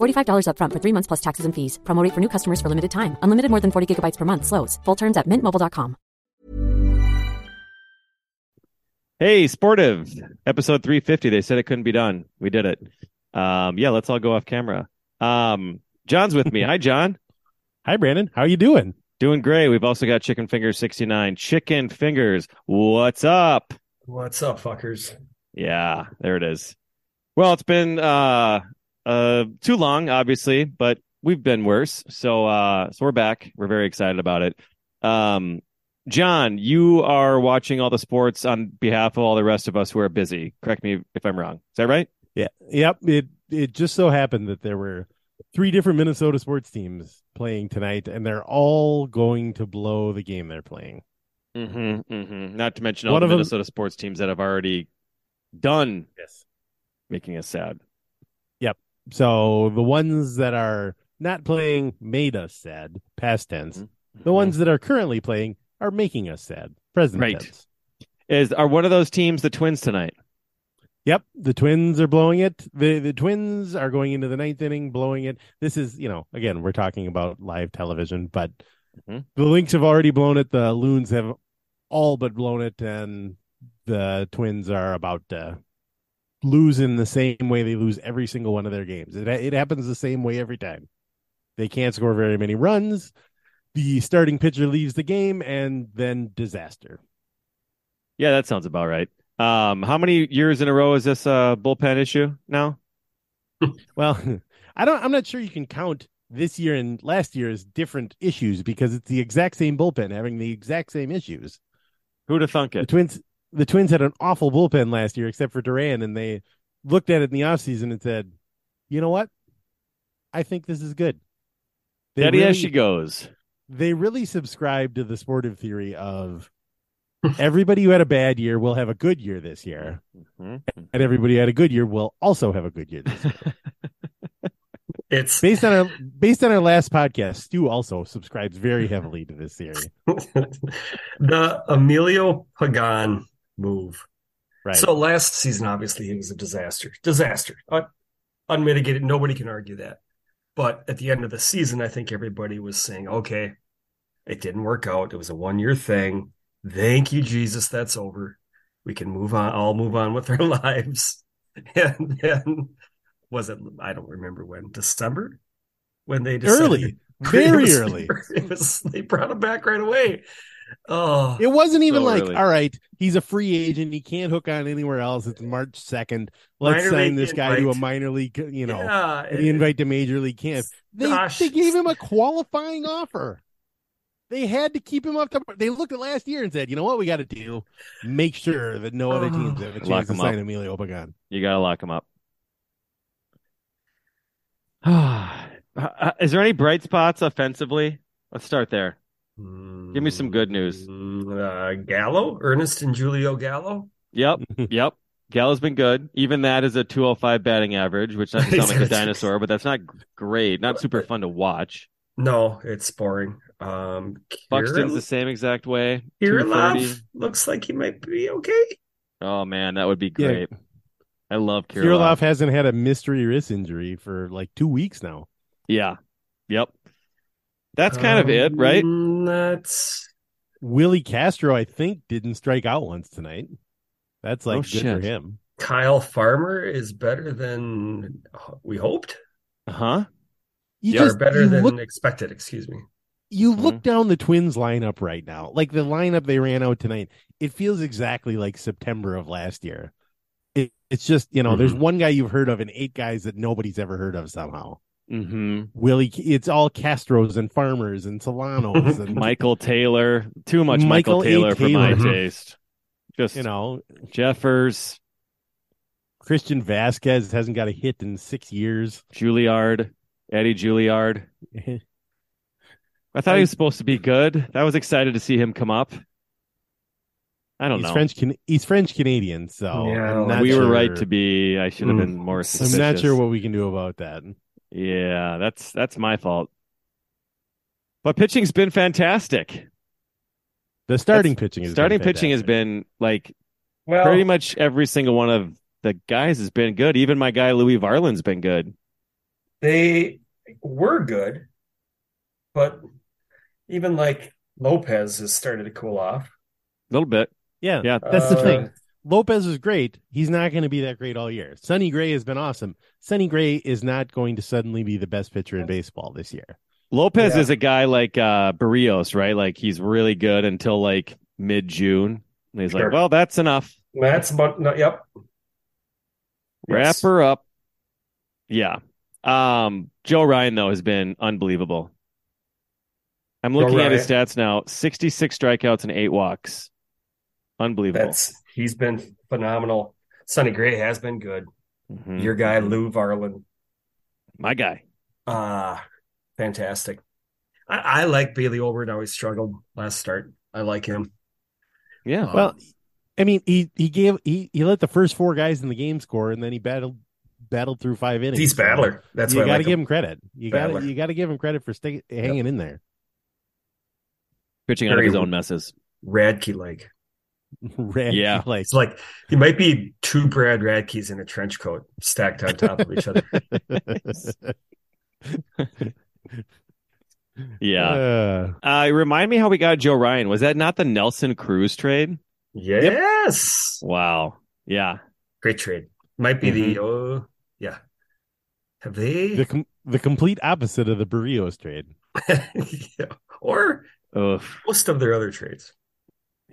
$45 upfront for three months plus taxes and fees. Promo rate for new customers for limited time. Unlimited more than 40 gigabytes per month. Slows. Full terms at mintmobile.com. Hey, sportive episode 350. They said it couldn't be done. We did it. Um, yeah, let's all go off camera. Um, Jon's with me. Hi, Jon. Hi, Brandon. How are you doing? Doing great. We've also got Chicken Fingers 69. Chicken Fingers, what's up? What's up, fuckers? Yeah, there it is. Well, it's been uh uh too long, obviously, but we've been worse. So uh so we're back. We're very excited about it. Um Jon, you are watching all the sports on behalf of all the rest of us who are busy. Correct me if I'm wrong. Is that right? Yeah. Yep. It it just so happened that there were three different Minnesota sports teams playing tonight, and they're all going to blow the game they're playing. Mm-hmm, mm-hmm. Not to mention all One the Minnesota sports teams that have already done Yes. making us sad. Yep. So the ones that are not playing made us sad, past tense. Mm-hmm. The ones that are currently playing are making us sad, present Right. tense. Is are one of those teams the Twins tonight? Yep, the Twins are blowing it. The the Twins are going into the ninth inning, blowing it. This is, you know, again, we're talking about live television, but Mhm. the Lynx have already blown it. The Loons have all but blown it, and the Twins are about to lose in the same way they lose every single one of their games. It it happens the same way every time. They can't score very many runs. The starting pitcher leaves the game, and then disaster. Yeah, that sounds about right. Um, how many years in a row is this uh bullpen issue now? Well, I don't. I'm not sure you can count this year and last year as different issues because it's the exact same bullpen having the exact same issues. Who'd have thunk it? The? Twins, the Twins had an awful bullpen last year, except for Duran, and they looked at it in the offseason and said, "You know what? I think this is good." They Steady really, as she goes. they really subscribe to the sportive theory of everybody who had a bad year will have a good year this year, Mhm. and everybody who had a good year will also have a good year this year. It's based on our based on our last podcast, Stu also subscribes very heavily to this theory. the Emilio Pagan move. Right. So last season, obviously, he was a disaster. Disaster. Un- unmitigated. Nobody can argue that. But at the end of the season, I think everybody was saying, okay, it didn't work out. It was a one year thing. Thank you, Jesus. That's over. We can move on. All move on with our lives. And then, was it, I don't remember when, December? When they decided early, It very early. It was, they brought him back right away. Oh, It wasn't even So like, early. all right, he's a free agent. He can't hook on anywhere else. It's March second. Let's Minor sign this guy to a minor league. You know, yeah, the invite to major league camp. They Gosh. they gave him a qualifying offer. They had to keep him up. To, they looked at last year and said, you know what, we got to do. Make sure that no other teams have a Lock chance to him sign up. Emilio Pagan. You gotta lock him up. Uh, Is there any bright spots offensively? Let's start there. Give me some good news. Mm, Uh, Gallo, Ernest and Julio Gallo. Yep, yep. Gallo's been good. Even that is a 205 batting average, which doesn't sound like a dinosaur, but that's not great. Not super fun to watch. No, it's boring. Um, Buxton's the same exact way. Kirilloff 230. looks like he might be okay. Oh man, that would be Yeah. great. I love Kirilloff. Kirilloff hasn't had a mystery wrist injury for like two weeks now. Yeah. Yep. That's kind of it, right? Um, That's Willi Castro, I think, didn't strike out once tonight. That's like Oh, good for him. Kyle Farmer is better than we hoped. Uh huh? You Yeah, or just better you than look expected. Excuse me. you look Mhm. down the Twins lineup right now, like the lineup they ran out tonight, it feels exactly like September of last year. It, it's just, you know, there's Mhm. one guy you've heard of and eight guys that nobody's ever heard of somehow. Hmm Willie, it's all Castros and farmers and Solanos and Michael Taylor, too much Michael, Michael A. Taylor, for my Taylor. taste. Just you know, Jeffers, Christian Vázquez hasn't got a hit in six years. Julien, Eddie Julien. I thought he was supposed to be good. I was excited to see him come up. I don't he's know. French. Can- he's French Canadian, so Yeah, I'm not we were right to be. I should have Mm. been more I'm not sure what we can do about that. Yeah, that's that's my fault. But pitching's been fantastic. The starting pitching is Starting pitching has been like Well, pretty much every single one of the guys has been good. Even my guy Louie Varland's been good. they were good, but even like Lopez has started to cool off. A little bit. Yeah, Yeah. That's the Uh, thing. Lopez is great. He's not going to be that great all year. Sonny Gray has been awesome. Sonny Gray is not going to suddenly be the best pitcher in baseball this year. Lopez Yeah. is a guy like uh Berrios, right? Like he's really good until like mid June. And he's Sure. like, Well, that's enough. That's about no, yep. Wrap Yes. her up. Yeah. Um, Joe Ryan though has been unbelievable. I'm looking at his stats now: 66 strikeouts and eight walks. Unbelievable. That's he's been phenomenal. Sonny Gray has been good. Mhm. Your guy Lou Varland, my guy. ah, fantastic. I, I like Bailey Ober. Now he struggled last start. I like him. Yeah. Uh, Well, I mean, he he gave he he let the first four guys in the game score, and then he battled battled through five innings. he's So battler. That's you got to like give him. him credit. You gotta you got to give him credit for stay, hanging in there. Pitching out of his own messes. Radke like. Red, Yeah. like It's like he might be two Brad Radkes in a trench coat stacked on top of each other. Yeah. Uh, Uh, remind me how we got Joe Ryan. Was that not the Nelson Cruz trade? Yes. Wow. Yeah. Great trade. Might be the uh yeah. Have they the com- the complete opposite of the Berrios trade. yeah. or Ugh. most of their other trades.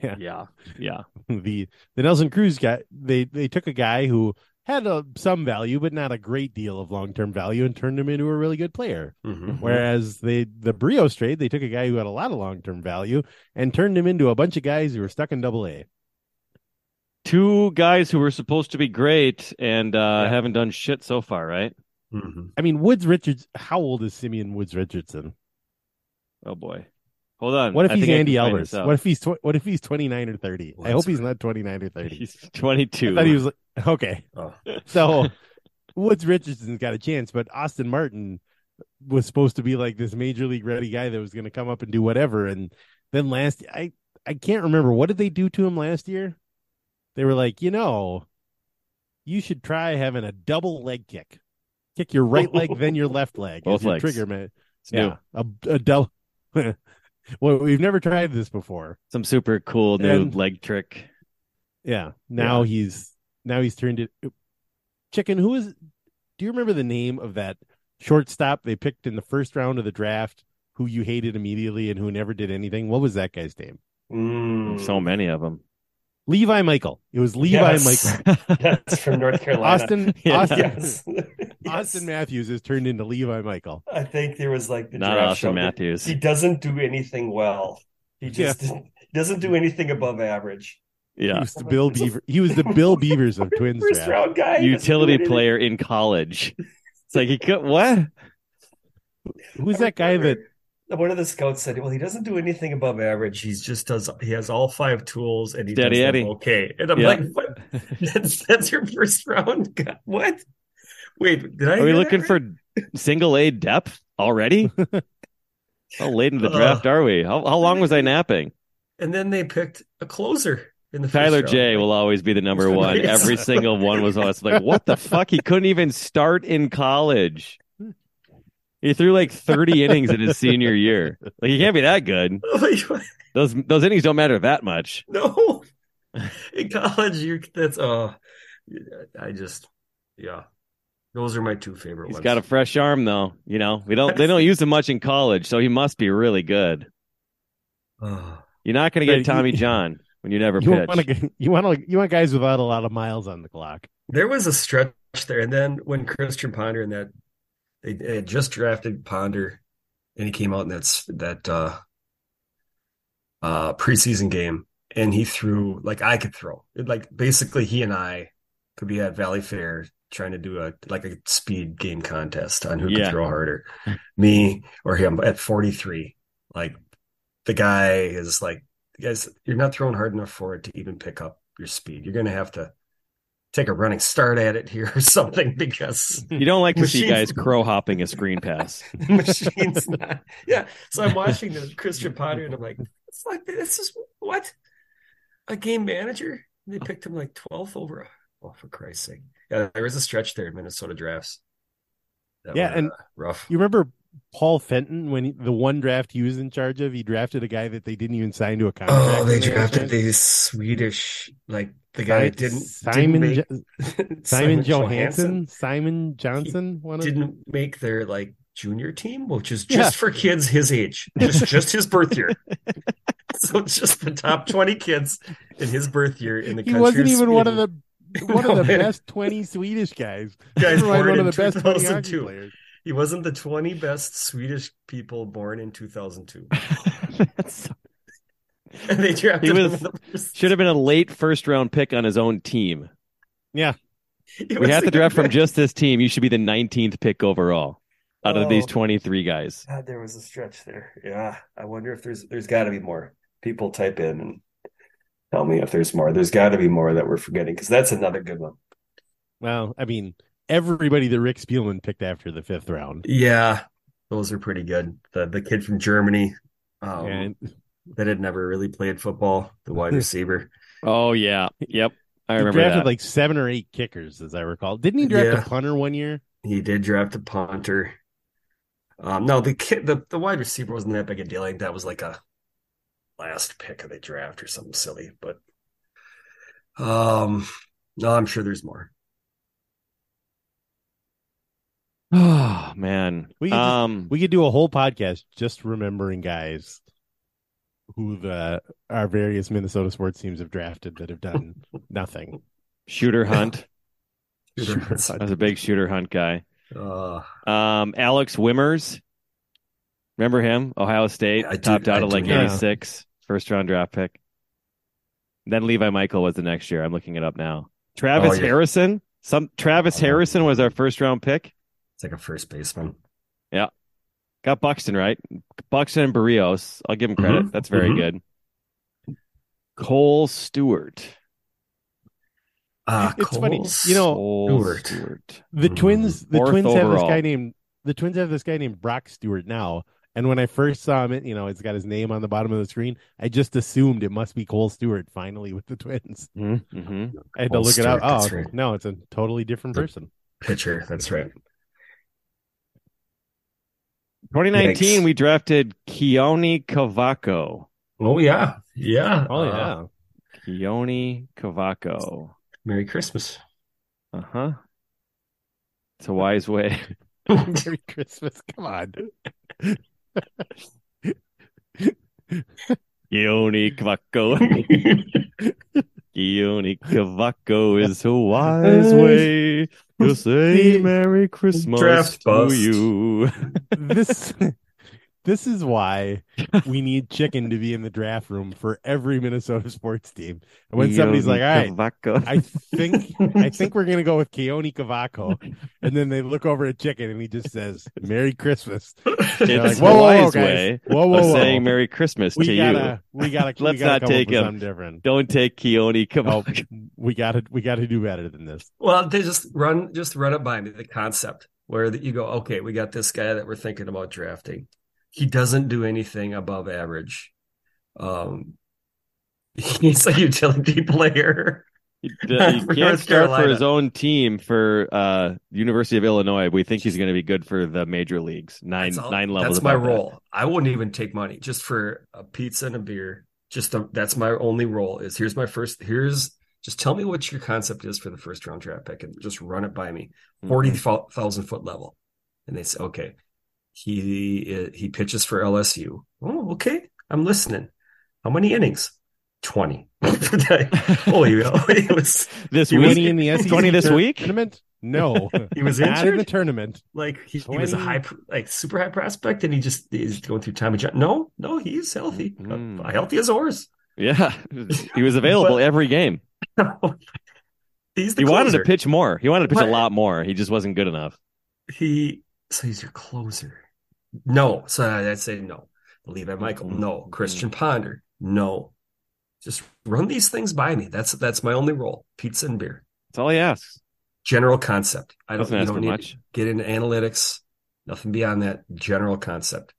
Yeah. Yeah. Yeah. the the Nelson Cruz guy they they took a guy who had a, some value but not a great deal of long term value and turned him into a really good player. Mhm. Whereas they the Berrios trade they took a guy who had a lot of long term value and turned him into a bunch of guys who were stuck in Double A. Two guys who were supposed to be great and uh, Yeah. haven't done shit so far, right? Mhm. I mean Woods Richards. How old is Simeon Woods Richardson? Oh boy. Hold on. What if I he's Andy can Albers? What if he's tw- what if he's twenty nine or thirty? I hope he's not twenty nine or thirty. he's I 22? thought he was like, okay. Oh. So Woods Richardson's got a chance, but Austin Martin was supposed to be like this major league ready guy that was going to come up and do whatever. And then last, I I can't remember what did they do to him last year. They were like, you know, you should try having a double leg kick, kick your right leg then your left leg, Both as your legs. trigger man. It's new. Yeah, a, a double. well, we've never tried this before. Some super cool new And- leg trick. Yeah. Now Yeah. he's now he's turned it. Chicken. Who is? Do you remember the name of that shortstop they picked in the first round of the draft? Who you hated immediately and who never did anything? What was that guy's name? Mm. So many of them. Levi Michael. It was Levi Yes. Michael. That's from North Carolina. Austin. Yeah. Austin. Yes. Yes. Austin Matthews has turned into Levi Michael. I think there was like the Not Austin show. Matthews. He doesn't do anything well. He just he doesn't do anything above average. He Yeah. was the Bill Beaver. He was the Bill Beavers of Twins First draft. round guy. he doesn't do Utility player in college. It's like he could what? Who's that guy that? One of the scouts said, "Well, he doesn't do anything above average. He's just does. He has all five tools, and he Steady does them Eddie. okay." And I'm Yeah. like, "What? That's that's your first round? guy? What? Wait, did I? Are we hear that looking right? for single A depth already? How late in the Uh, draft are we? How, how long was I napping? And then they picked a closer in the first Tyler round. J will always be the number one. Every single one was us. Like, what the fuck? He couldn't even start in college. He threw like 30 innings in his senior year. Like, he can't be that good. Those those innings don't matter that much. no, in college, you that's uh, I just yeah. Those are my two favorite He's ones. got a fresh arm though. You know, we don't they don't use him much in college, so he must be really good. You're not going to get Tommy John when you never You pitch. want to you want to you want guys without a lot of miles on the clock. there was a stretch there, and then when Christian Ponder and that they, they had just drafted Ponder, and he came out in that that uh, uh, preseason game, and he threw like I could throw. It, like basically, he and I could be at Valleyfair trying to do a like a speed game contest on who Yeah. could throw harder, me or him at 43. Like the guy is like, guys, you're not throwing hard enough for it to even pick up your speed. You're gonna have to take a running start at it here or something because you don't like to see guys crow hopping a screen pass. machine's not. Yeah. So I'm watching the Christian Ponder and I'm like, it's like this is what a game manager. They picked him like 12th over. Oh, for Christ's sake! Yeah, there was a stretch there in Minnesota drafts. that Yeah, were, and- uh, rough. You remember Paul Fenton when he, the one draft he was in charge of? He drafted a guy that they didn't even sign to a contract. Oh, they when had a drafted the Swedish, like the guy that didn't Simon didn't make, Simon Johansson Johansson, Simon Johnson, one of didn't make their like junior team, which is Yeah. just for kids his age, just just his birth year. so just the top twenty kids in his birth year in the he country. wasn't even one of the one of the man. best twenty Swedish guys. Guys born one of in the best 20 hockey 2002. players. He wasn't the twenty best Swedish people born in two thousand two. That's so- And they drafted He was- in the first. Should have been a late first round pick on his own team. Yeah, He We have to good draft from just this team. You should be the 19th pick overall out of these Oh. 23 guys. God, there was a stretch there. Yeah, I wonder if there's there's got to be more. People type in and tell me if there's more. There's got to be more that we're forgetting because that's another good one. well, I mean, everybody that Rick Spielman picked after the fifth round, Yeah, those are pretty good. The the kid from Germany, um, and that had never really played football, the wide receiver. Oh, yeah. Yep. I he remember drafted that. like seven or eight kickers, as I recall. Didn't he draft Yeah. a punter one year? He did draft a punter. Um, no, the kid, the, the wide receiver wasn't that big a deal. I think that was like a last pick of the draft or something silly. But um, no, I'm sure there's more. oh, man. We could um, We could do a whole podcast just remembering guys who the our various Minnesota sports teams have drafted that have done nothing. Shooter Hunt. Shooter I was a big Shooter Hunt guy. Uh, Um, Alex Wimmers. Remember him? Ohio State. I do- topped out I at like know. 86, first round draft pick. Then Levi Michael was the next year. I'm looking it up now. Travis Oh, yeah. Harrison. Some Travis Harrison was our first round pick. it's like a first baseman. Yeah. Got Buxton right. Buxton and Berrios. I'll give him credit. Mhm, That's very mhm. good. Kohl Stewart. Uh, It's funny, you know, Stewart. Stewart. The Mhm. twins, the Fourth twins have this guy named the twins have this guy named Brock Stewart now. And when I first saw him, it you know, it's got his name on the bottom of the screen. I just assumed it must be Kohl Stewart finally with the twins. Mm-hmm. I had Cole to look it up. Oh, right. no, it's a totally different The- person. pitcher. That's right. 2019, Yikes. we drafted Keone Cavaco. Oh yeah, yeah. Oh Uh, yeah, Keone Cavaco. Merry Christmas. Uh huh. It's a wise way. Merry Christmas. Come on. Keone Cavaco. Keone Cavaco is a wise way to say Merry Christmas Draft to bust. you. this this is why we need chicken to be in the draft room for every Minnesota sports team. And when somebody's like, "All right, Cavaco. I think I think we're gonna go with Keone Cavaco," and then they look over at chicken and he just says, "Merry Christmas." They're it's like, "Whoa, whoa, whoa, wise guys. way Whoa, whoa, whoa. saying Merry Christmas to we you. gotta, we gotta, Let's gotta not come take him. something different. Don't take Keone Oh, Cavaco. we gotta, we gotta do better than this. Well, they just run just run it by me the concept where that you go, okay, we got this guy that we're thinking about drafting. He doesn't do anything above average. Um, he's a utility player. He, he can't start for his own team for uh University of Illinois. We think he's going to be good for the major leagues. Nine all- nine levels. That's my above that. role. I wouldn't even take money just for a pizza and a beer. Just a, that's my only role. Is here's my first. Here's Just tell me what your concept is for the first round draft pick and just run it by me. Mhm. 40,000 foot level. And they say, okay, he he pitches for LSU. Oh, okay. I'm listening. How many innings? 20. Holy. It was this He was- week, in the SEC 20 this week? tournament? No, he was not in the tournament. Like he, he was a high, like super high prospect, and he just is going through time of no, no, he's healthy, Mm. uh, healthy as a horse. Yeah, he was available But- every game. he's the He wanted to pitch more. He wanted to pitch What? a lot more. He just wasn't good enough. He so he's your closer. No, so I'd say no. Levi Michael, no. Christian Ponder, no. Just run these things by me. That's that's my only role. Pizza and beer. That's all he asks. General concept. I don't, Doesn't you ask don't need much. to get into analytics. Nothing beyond that. General concept.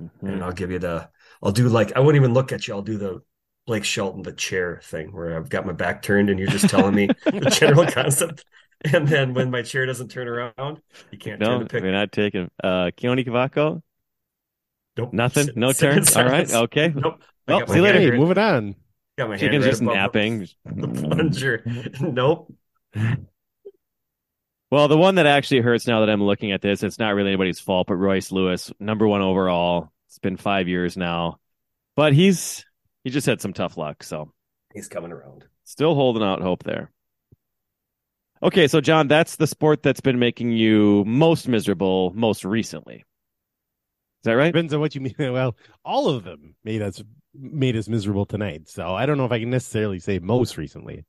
Mhm. and I'll give you the I'll do like I won't even look at you. I'll do the Blake Shelton the chair thing where I've got my back turned and you're just telling me the general concept. And then when my chair doesn't turn around, you can't turn the pick. we're not taking uh Keone Cavaco. Nope. Nothing. Sit- No sit turns. All right. Okay. Nope. I Oh, got my see you later. hand Hey, moving on. Got my hand Chicken's right just napping. The plunger. Nope. Well, the one that actually hurts now that I'm looking at this, it's not really anybody's fault, but Royce Lewis, number one overall. It's been five years now, but he's he just had some tough luck, so He's coming around. still holding out hope there. Okay, so Jon, that's the sport that's been making you most miserable most recently. Is that right? Depends on what you mean. Well, all of them made us made us miserable tonight. So I don't know if I can necessarily say most recently.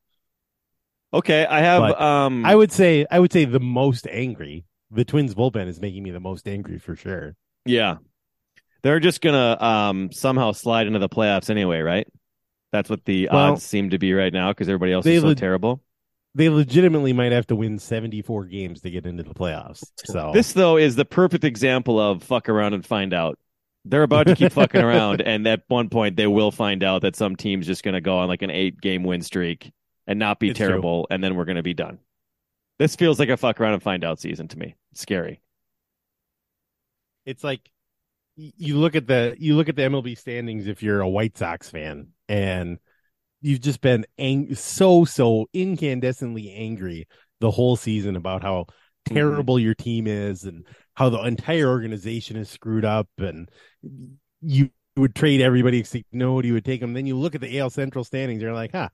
Okay, I have But um I would say I would say the most angry. The Twins bullpen is making me the most angry for sure. yeah. They're just gonna um somehow slide into the playoffs anyway, right? That's what the Well, odds seem to be right now because everybody else is so leg- terrible. They legitimately might have to win 74 games to get into the playoffs. So This though is the perfect example of fuck around and find out. They're about to keep fucking around, and at one point they will find out that some team's just going to go on like an eight game win streak and not be It's true. terrible, and then we're going to be done. This feels like a fuck around and find out season to me. It's scary. it's like you look at the you look at the MLB standings if you're a White Sox fan and you've just been ang- so so incandescently angry the whole season about how mm-hmm. terrible your team is and how the entire organization is screwed up and you would trade everybody except nobody would take them then you look at the AL Central standings you're like huh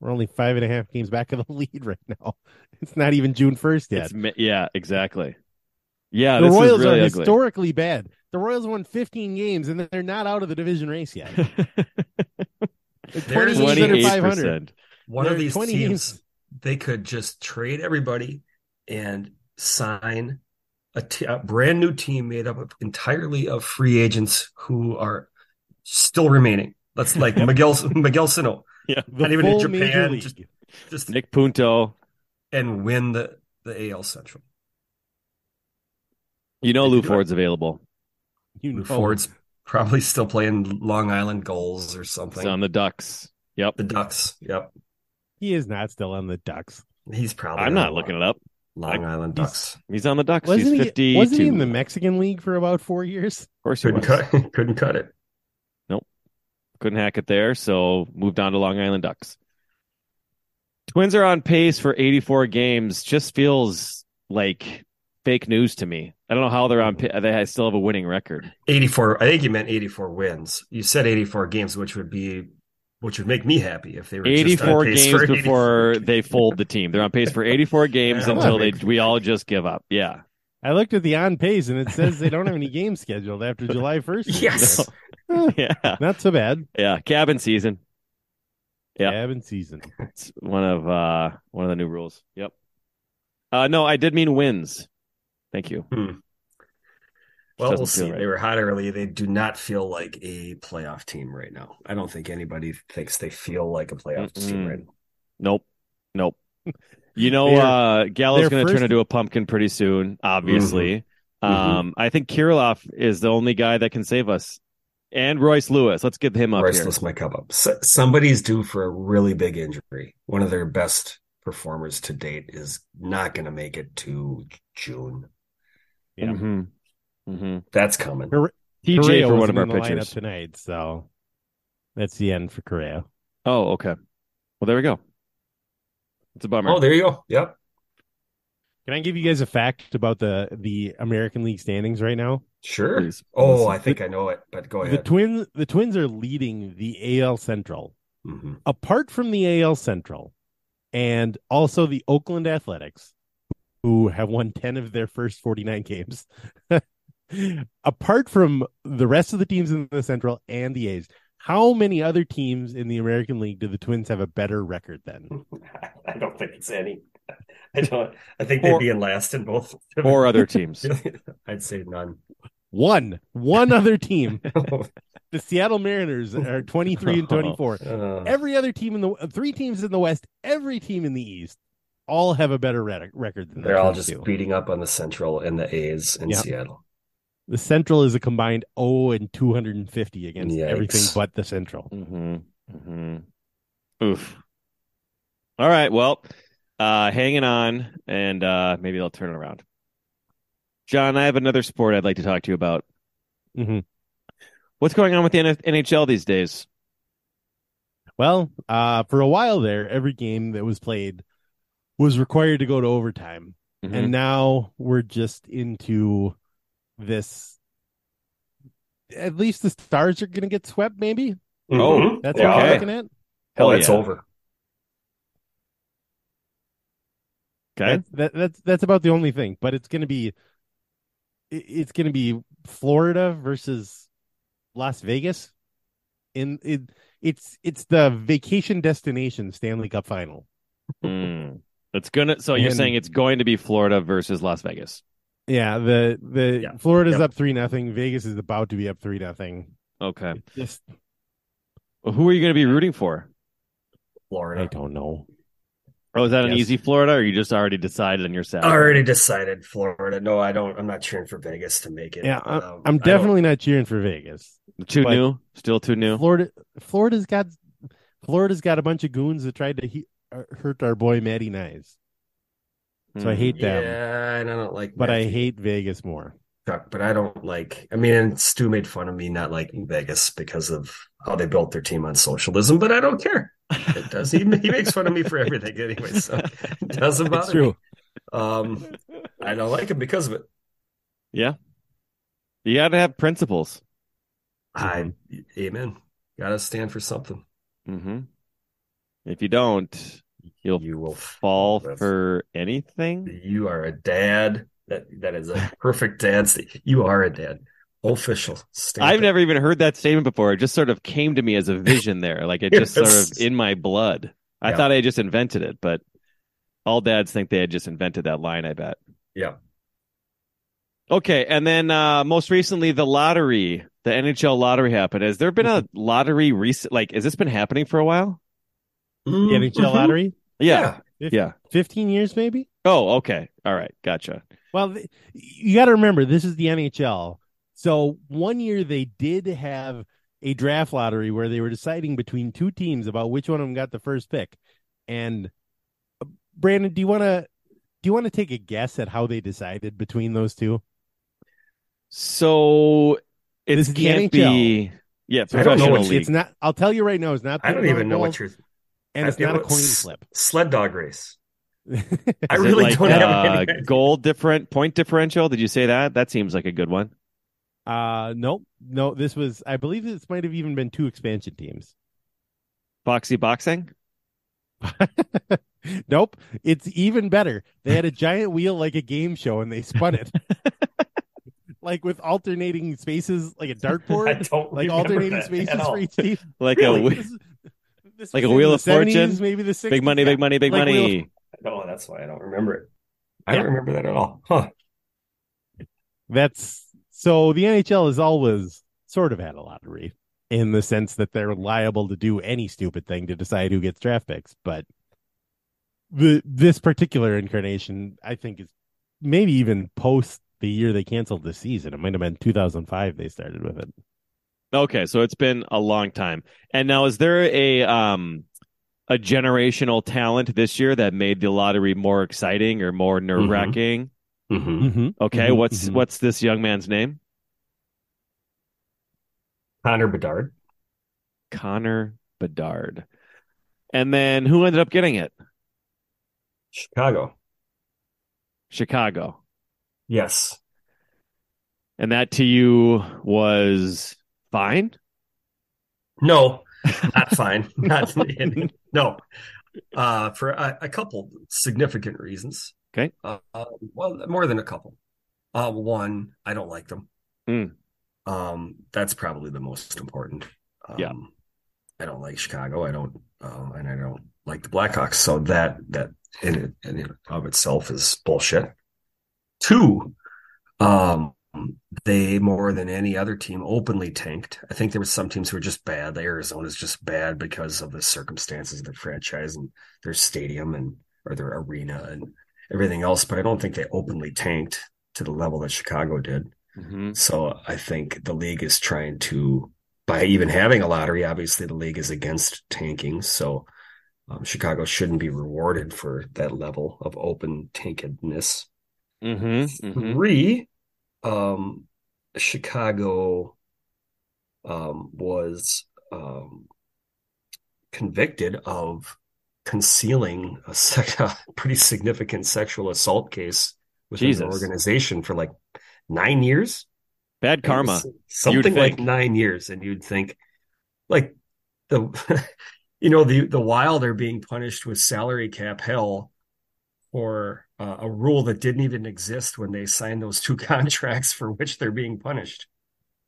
we're only five and a half games back of the lead right now it's not even June 1st yet It's yeah, exactly. Yeah, the this Royals is really are ugly. historically bad. The Royals won 15 games and they're not out of the division race yet. They're 20 There's games under Twenty-eight 500. percent. One They're of these 20 teams, they could just trade everybody and sign a, t- a brand new team made up of entirely of free agents who are still remaining. Let's like Miguel Miguel Sano, Yeah, Not even in Japan, just- just Nick Punto. and win the the AL Central. You know They Lou could it. Ford's available. You Lou know, Ford's probably still playing Long Island goals or something. He's on the Ducks. Yep. the Ducks. Yep, he is not still on the Ducks. he's probably I'm not the looking Long, it up. Long Island he's- Ducks. He's on the Ducks. Wasn't He's he? Wasn't he in the Mexican League for about four years? Of course he Couldn't was. cut. Couldn't cut it. Nope. Couldn't hack it there, so moved on to Long Island Ducks. Twins are on pace for 84 games. Just feels like fake news to me. I don't know how they're on. pa- They still have a winning record. 84 i think you meant 84 wins you said 84 games which would be which would make me happy if they were 84 pace games for 84 before games. they fold the team. They're on pace for 84 games Yeah, until they we all just give up. Yeah. I looked at the on pace and it says they don't have any games scheduled after July 1st. yes Yeah. Not so bad. Yeah. Cabin season. Yeah. Cabin season. It's one of uh one of the new rules. Yep. Uh no, I did mean wins. Thank you. Hmm. well we'll see right. they were hot early they do not feel like a playoff team right now i don't think anybody thinks they feel like a playoff team Mm-mm. right now Nope. Nope. You know, They're- uh, Gallo's going to turn into a pumpkin pretty soon, obviously. Mhm. Um, I think Kirilloff is the only guy that can save us. And Royce Lewis. Let's get him up here. Restless my cup up S- somebody's due for a really big injury one of their best performers to date is not going to make it to june Yeah. hmm hmm that's coming Correa TJ for one of our in pitchers. tonight, so that's the end for Correa. Oh, okay. Well, there we go. It's a bummer. Oh, there you go. Yep. Can I give you guys a fact about the the American League standings right now? Sure. Please. Oh, Listen. I think I know it, but go ahead. The ahead. twins the Twins are leading the AL Central. Mhm. Apart from the AL Central and also the Oakland Athletics, who have won 10 of their first 49 games. Apart from the rest of the teams in the Central and the A's, how many other teams in the American League do the Twins have a better record than? I don't think it's any. I don't. I think Four- they'd be in last in both. Four other teams. I'd say none. One, one other team. The Seattle Mariners are 23 and 24. Uh, Every other team in the three teams in the West, every team in the East, all have a better re- record than the they're all just do. beating up on the Central and the A's in Yep. Seattle. The Central is a combined 0 and 250 against Yikes. everything but the Central. Mm-hmm. Mm-hmm. Oof. All right. Well, uh, hanging on, and uh, maybe they'll turn it around. Jon, I have another sport I'd like to talk to you about. Mhm. What's going on with the NHL these days? Well, uh, for a while there, every game that was played was required to go to overtime. Mhm. And now we're just into this. At least the stars are going to get swept, maybe. Oh, Mhm. That's Yeah. what I'm looking at. Oh, Hell it's yeah. over. Okay. That's, that, that's that's about the only thing. But it's going to be, it- it's going to be Florida versus Las Vegas. In it, it's it's the vacation destination Stanley Cup final. Mm. It's gonna. So you're And- saying it's going to be Florida versus Las Vegas? Yeah, the the Yeah. Florida's Yep. up three nothing. Vegas is about to be up three nothing. Okay. Just Well, who are you going to be rooting for? Florida. I don't know. Oh, is that an Yes. easy Florida, or you just already decided on your side? I already decided Florida. No, I don't. I'm not cheering for Vegas to make it. Yeah, I, Um, I'm definitely not cheering for Vegas. Too new. Still too new. Florida, Florida's got Florida's got a bunch of goons that tried to he, hurt our boy Matty Nice. So I Mm. hate them, Yeah, and I don't like. but I hate Vegas more. But I don't like. I mean, and Stu made fun of me not liking Vegas because of how they built their team on socialism, but I don't care. It does. He, he makes fun of me for everything anyway, so it doesn't bother It's true. me. Um, I don't like him because of it. Yeah. You got to have principles. I, amen. Got to stand for something. hmm If you don't, you'll You will fall for anything. You are a dad. That that is a perfect dad. You are a dad. Official. Stamp I've never even heard that statement before. It just sort of came to me as a vision there. Like it just sort of in my blood. I Yeah. thought I just invented it, but all dads think they had just invented that line, I bet. Yeah. Okay, and then uh most recently the lottery, the NHL lottery happened. Has there been a lottery recent like has this been happening for a while? The NHL lottery, Yeah. Fif- Yeah. fifteen years maybe. Oh, okay. All right. Gotcha. Well, th- you got to remember this is the NHL. So one year they did have a draft lottery where they were deciding between two teams about which one of them got the first pick. And uh, Brandon, do you want to do you want to take a guess at how they decided between those two? So it This is the can't NHL. be yeah, I don't know professional what league. It's not. I'll tell you right now. It's not. I don't even know what you're. And it's not a it's coin flip. Sled dog race. I really like, don't have uh, any goal different point differential. Did you say that? That seems like a good one. uh nope, no. This was. I believe this might have even been two expansion teams. Foxy boxing. nope. It's even better. They had a giant wheel like a game show and they spun it. like with alternating spaces like a dartboard. don't Like alternating that spaces at all. for each team. Like Really? a wi- This, this Like a Wheel the of Fortune? maybe the 60s. big money, big money, big Like Wheel of- money. No, that's why I don't remember it. I don't remember that at all. Huh. That's so the NHL has always sort of had a lottery in the sense that they're liable to do any stupid thing to decide who gets draft picks. But the this particular incarnation, I think, is maybe even post the year they canceled the season. It might have been 2005 they started with it. Okay, so it's been a long time. And now, is there a um a generational talent this year that made the lottery more exciting or more nerve wracking? Mm-hmm. Mm-hmm. Okay, Mhm, what's mhm. what's this young man's name? Connor Bedard. Connor Bedard. And then who ended up getting it? Chicago. Chicago. Yes. And that to you was fine? No, not fine. Not no. Uh, for a, a, couple significant reasons. Okay. Uh, well, more than a couple. Uh, one, I don't like them. Mm. Um, that's probably the most important. Um, yeah. I don't like Chicago. I don't, um, and I don't like the Blackhawks. So that that in, in of itself is bullshit. Two, um, they more than any other team openly tanked. I think there were some teams who were just bad. The Arizona's just bad because of the circumstances of their franchise and their stadium and or their arena and everything else. But I don't think they openly tanked to the level that Chicago did. Mm-hmm. So I think the league is trying to, by even having a lottery, obviously the league is against tanking. So um, Chicago shouldn't be rewarded for that level of open tankedness. Mm-hmm. Mm-hmm. Three, um, Chicago um, was um, convicted of concealing a, sec- a, pretty significant sexual assault case within Jesus. the organization for like nine years. Bad karma. Something like nine years. And you'd think like the you know, the the wild are being punished with salary cap hell for uh, a rule that didn't even exist when they signed those two contracts for which they're being punished,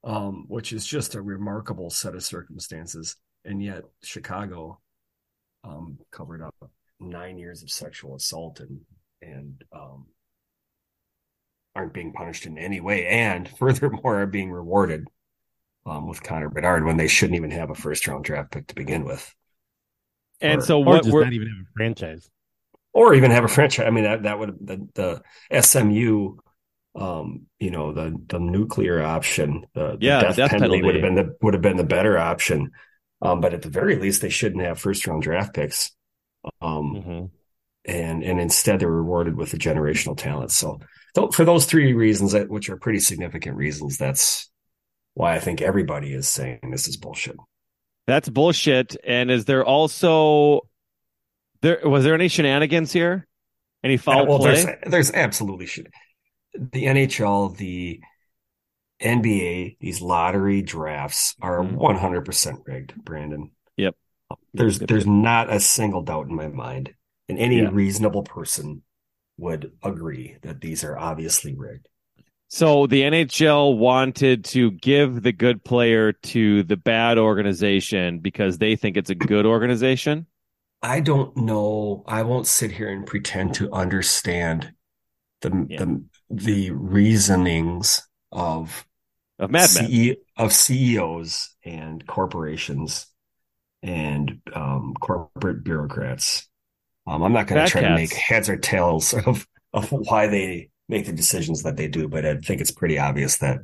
um, which is just a remarkable set of circumstances. And yet, Chicago um, covered up nine years of sexual assault and and um, aren't being punished in any way, and furthermore are being rewarded um, with Connor Bedard when they shouldn't even have a first round draft pick to begin with. And or, so, Or what just we're not even have a franchise. Or even have a franchise. I mean, that that would the the SMU, um, you know, the the nuclear option, the, the Yeah, the death, death penalty, would have been the would have been the better option. Um, but at the very least, they shouldn't have first round draft picks. Um, Mm-hmm. and and instead they're rewarded with a generational talent. So th- for those three reasons, that which are pretty significant reasons, that's why I think everybody is saying this is bullshit. that's bullshit. And is there also there was there any shenanigans here? Any foul well, play? there's there's absolutely shit. The NHL, the NBA, these lottery drafts are Mhm. 100% rigged, Brandon. Yep. There's Yep, there's yep. not a single doubt in my mind, and any reasonable person would agree that these are obviously rigged. So the NHL wanted to give the good player to the bad organization because they think it's a good organization. I don't know. I won't sit here and pretend to understand the Yeah. the the reasonings of Of Mad Men. CE of CEOs and corporations and um, corporate bureaucrats. Um, I'm not going to try to make heads or tails of of why they make the decisions that they do, but I think it's pretty obvious that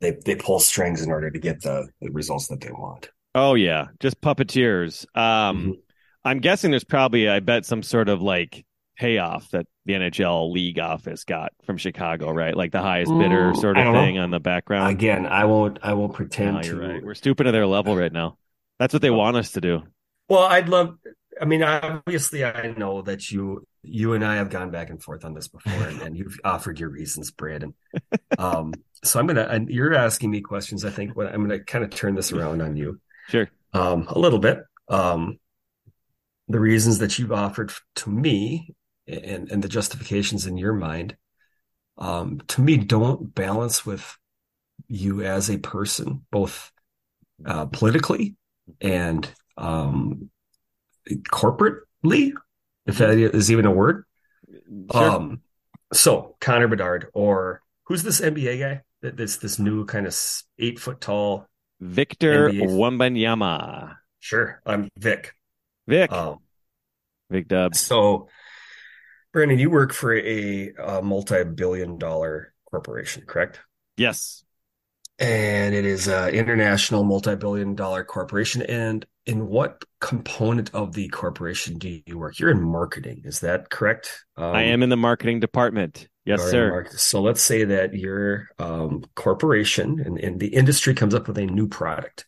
they they pull strings in order to get the, the results that they want. Oh yeah, just puppeteers. Um, Mhm. I'm guessing there's probably, I bet, some sort of like payoff that the NHL league office got from Chicago, right? Like the highest bidder Mm, sort of don't know. thing on the background. Again, I won't I won't pretend No, to. right. We're stooping to their level right now. That's what they want us to do. Well, I'd love. I mean, obviously, I know that you you and I have gone back and forth on this before, and, and you've offered your reasons, Brandon. Um, so I'm gonna. And you're asking me questions. I think what I'm gonna kind of turn this around on you Sure. um, a little bit. Um, the reasons that you've offered to me and and the justifications in your mind, um, to me, don't balance with you as a person, both uh, politically and um, corporately, if that is even a word. Sure. Um, so Connor Bedard, or who's this NBA guy? That this this new kind of eight foot tall. Victor NBA. Wembanyama. Sure, I'm Vic. Vic. Um, Vic Dubs. so, Brandon, you work for a, a multi-billion dollar corporation, correct? Yes. And it is an international multi-billion dollar corporation. And in what component of the corporation do you work? You're in marketing, is that correct? Um, I am in the marketing department. Yes, sir. So let's say that your um, corporation and, and the industry comes up with a new product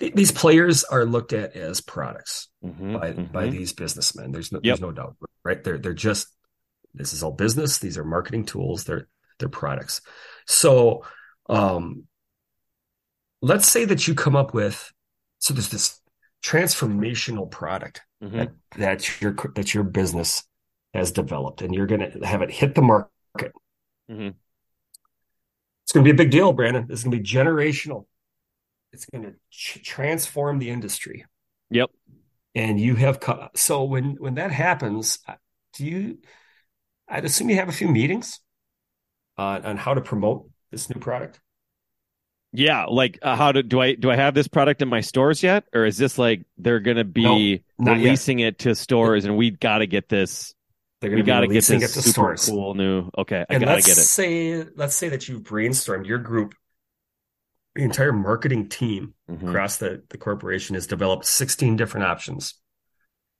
th- these players are looked at as products Mhm, by by mhm. these businessmen. There's no Yep. there's no doubt, right? They're they're just this is all business. These are marketing tools. They're they're products. So um let's say that you come up with so there's this transformational product Mhm. that, that your that your business has developed and you're going to have it hit the market. Mhm. It's going to be a big deal, Brandon. It's going to be generational. It's going to ch- transform the industry. Yep. And you have co- so when when that happens, uh, do you? I'd assume you have a few meetings on on how to promote this new product. Yeah, like uh, how do do I do I have this product in my stores yet, or is this like they're gonna be not yet. releasing it to stores, and we got to get this? They're going to be got to get this it to super stores. cool new. Okay, I gotta get it. say let's say that you've brainstormed your group, the entire marketing team Mhm. across the, the corporation has developed 16 different options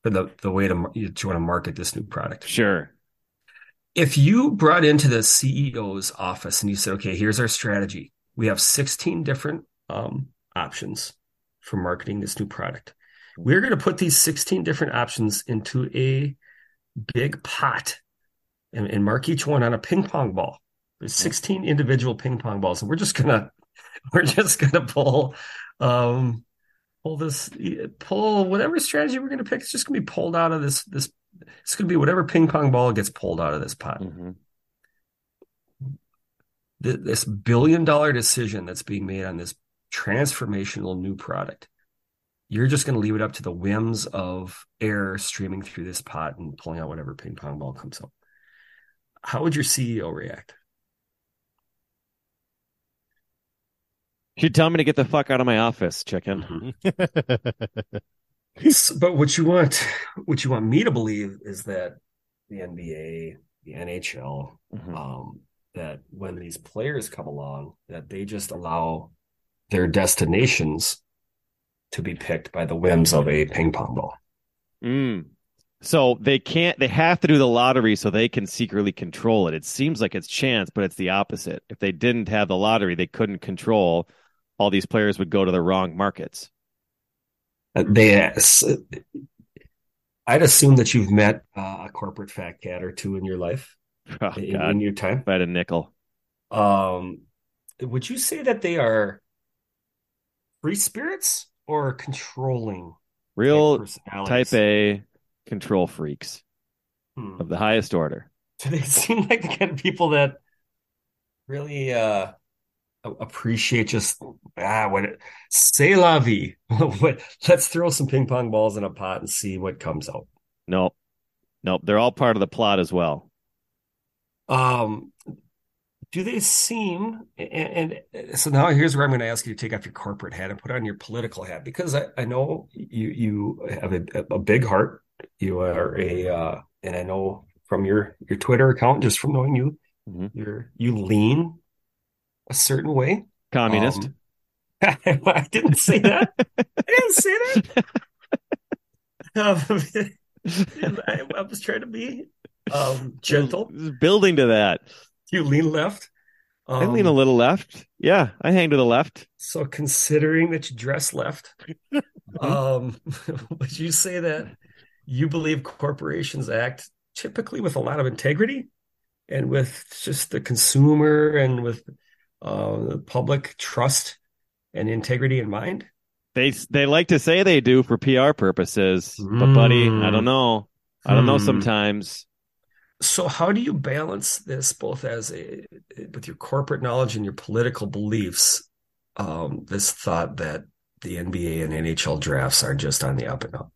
for the, the way to, you want to market this new product. Sure. If you brought into the CEO's office and you said, okay, here's our strategy. We have 16 different um, options for marketing this new product. We're going to put these 16 different options into a big pot and, and mark each one on a ping pong ball. There's 16 individual ping pong balls, and we're just gonna we're just gonna pull um pull this pull whatever strategy we're gonna pick. It's just gonna be pulled out of this this. It's gonna be whatever ping pong ball gets pulled out of this pot. Mhm. Th- This billion dollar decision that's being made on this transformational new product. You're just going to leave it up to the whims of air streaming through this pot and pulling out whatever ping pong ball comes up. How would your CEO react? She'd tell me to get the fuck out of my office, chicken. But what you want, what you want me to believe is that the NBA, the NHL, Mhm. um, that when these players come along, that they just allow their destinations to be picked by the whims of a ping pong ball. Mm. So they can't. They have to do the lottery so they can secretly control it. It seems like it's chance, but it's the opposite. If they didn't have the lottery, they couldn't control. All these players would go to the wrong markets. Uh, They, I'd assume that you've met uh, a corporate fat cat or two in your life, Oh in, in your time. if I had a nickel. Um, would you say that they are free spirits or controlling Real type A control freaks Hmm. of the highest order. Do they seem like the kind of people that really uh appreciate just ah what say la vie? what let's throw some ping pong balls in a pot and see what comes out. Nope. Nope. They're all part of the plot as well. Um, do they seem and, and so now here's where I'm going to ask you to take off your corporate hat and put on your political hat because I, I know you you have a, a big heart. You are a uh, and I know from your your Twitter account, just from knowing you, Mhm. you're you lean a certain way. Communist. Um, I didn't say that. I didn't say that. Um, I, I was trying to be um, gentle. Building to that. You lean left. I lean a Um, little left. Yeah, I hang to the left. So considering that you dress left, um, would you say that you believe corporations act typically with a lot of integrity and with just the consumer and with uh, the public trust and integrity in mind? They they like to say they do for PR purposes, but buddy, I Mm. don't know. I don't know Hmm. sometimes. So how do you balance this both as a with your corporate knowledge and your political beliefs? Um, this thought that the NBA and NHL drafts are just on the up and up.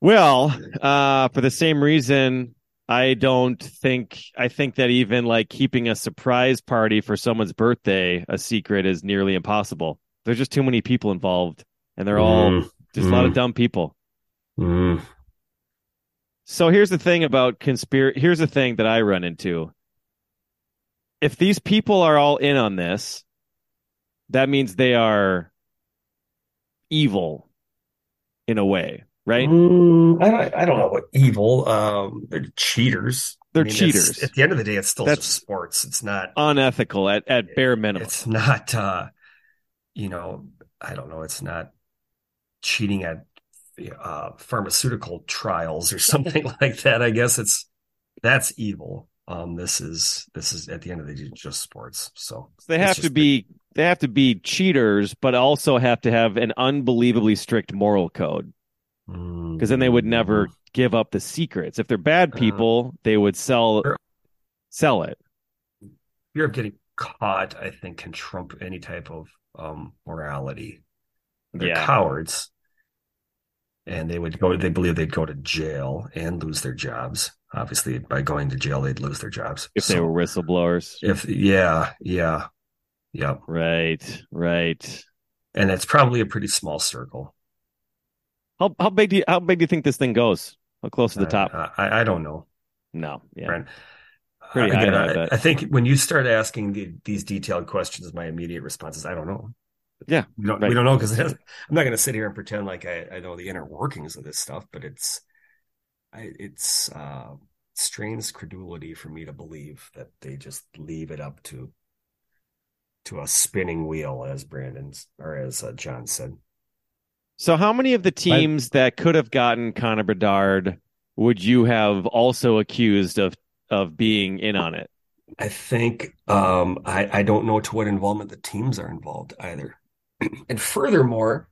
Well, uh, for the same reason, I don't think I think that even like keeping a surprise party for someone's birthday a secret is nearly impossible. There's just too many people involved, and they're all Mm, just a lot of mm. dumb people. mm. So here's the thing about conspiracy. Here's the thing that I run into. If these people are all in on this, that means they are evil in a way, right? Mm, I don't, I don't know what evil. Um, they're cheaters. They're I mean, cheaters. At the end of the day, it's still That's- just sports. It's not. Unethical at, at bare minimum. It's not. Uh, you know, I don't know, it's not cheating at uh, pharmaceutical trials or something like that. I guess it's that's evil. Um, this is this is at the end of the day just sports. So, so they have to be they have to be cheaters, but also have to have an unbelievably strict moral code. Because mm. then they would never give up the secrets. If they're bad uh, people, uh, they would sell sell it. Fear of getting caught, I think, can trump any type of um, morality. They're yeah. cowards, and they would go. They believe they'd go to jail and lose their jobs obviously by going to jail they'd lose their jobs if so, they were whistleblowers if yeah yeah yeah right right and it's probably a pretty small circle how how big do you how big do you think this thing goes how close to the top i i, don't know no yeah Brent. Pretty Again, high, I, I, think when you start asking the, these detailed questions, my immediate response is, I don't know. Yeah, we don't, right. we don't know because I'm not going to sit here and pretend like I, I know the inner workings of this stuff, but it's I, it's uh, strains credulity for me to believe that they just leave it up to to a spinning wheel, as Brandon's or as uh, Jon said. So, how many of the teams that could have gotten Connor Bedard would you have also accused of of being in on it? I think um, I, I don't know to what involvement the teams are involved either. and furthermore,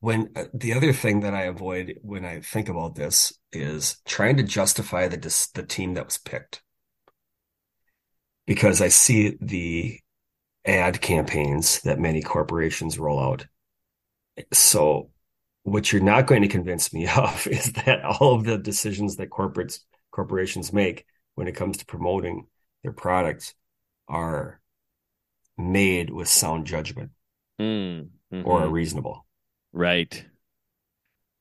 when uh, the other thing that I avoid when I think about this is trying to justify the the team that was picked because I see the ad campaigns that many corporations roll out. So what you're not going to convince me of is that all of the decisions that corporates corporations make when it comes to promoting their products are made with sound judgment mm, mm-hmm. or reasonable. Right.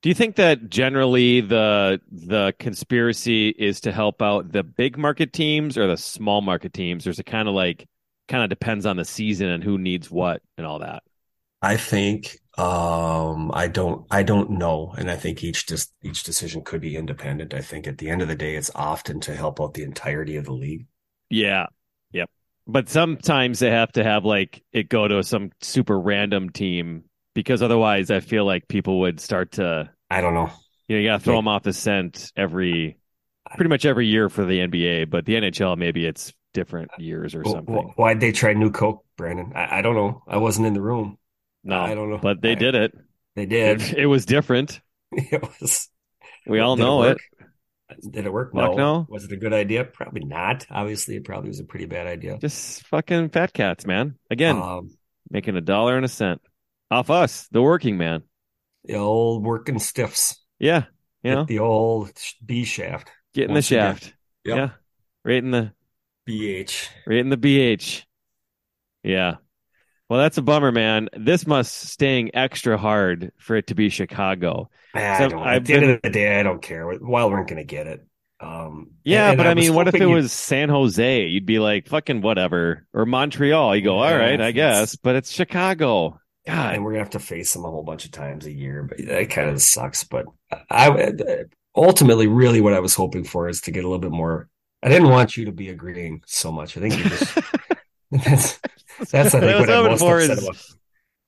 Do you think that generally the the conspiracy is to help out the big market teams or the small market teams? There's a kind of like kind of depends on the season and who needs what and all that. I think um I don't I don't know and I think each just each decision could be independent. I think at the end of the day it's often to help out the entirety of the league. Yeah. Yep. But sometimes they have to have like it go to some super random team because otherwise I feel like people would start to. I don't know. You know, you got to throw yeah. them off the scent every, pretty much every year for the NBA, but the NHL maybe it's different years or something. Why'd they try New Coke, Brandon? I, I, don't know. I wasn't in the room. No, I don't know. But they I, did it. They did. It, it was different. it was. We all know it, it. Did it work? No. no. Was it a good idea? Probably not. Obviously, it probably was a pretty bad idea. Just fucking fat cats, man. Again, um, making a dollar and a cent off us, the working man. The old working stiffs. Yeah. You know? the old B shaft. Getting the shaft. Yep. Yeah. Right in the BH. Right in the BH. Yeah. Well, that's a bummer, man. This must sting extra hard for it to be Chicago. so At the been... end of the day, I don't care. Wild weren't going to get it. Um, yeah, and, but I, I mean, what if it was San Jose? You'd be like, fucking whatever. Or Montreal. You go, all right, I guess. But it's Chicago. God, and we're gonna have to face them a whole bunch of times a year, but that kind of sucks. But I ultimately, really, what I was hoping for is to get a little bit more. I didn't want you to be agreeing so much. I think you just that's that's I think what I'm most for about.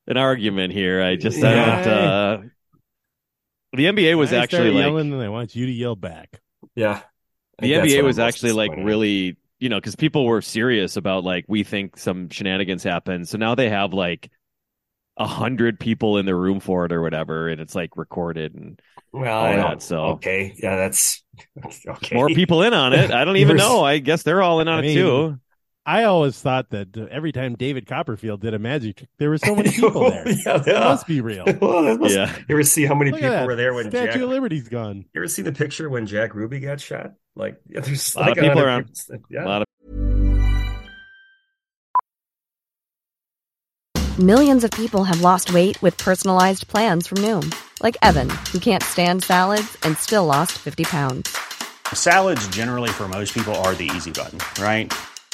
An argument here. I just yeah. I don't. Uh, the NBA was actually like, yelling, and I want you to yell back. Yeah, the NBA was actually like really, you know, because people were serious about like we think some shenanigans happened, so now they have like a hundred people in the room for it or whatever, and it's like recorded and well, all that. So okay, yeah, that's okay. More people in on it. I don't even know. I guess they're all in on I mean, it too. I always thought that every time David Copperfield did a magic trick, there were so many people there. yeah, yeah. It must be real. well, must, yeah. You ever see how many Look people were there when Statue Jack... of Liberty's gone? You ever see the picture when Jack Ruby got shot? Like, yeah, there's a lot like of people around. People, yeah. A lot of Millions of people have lost weight with personalized plans from Noom, like Evan, who can't stand salads and still lost 50 pounds. Salads, generally, for most people, are the easy button, right?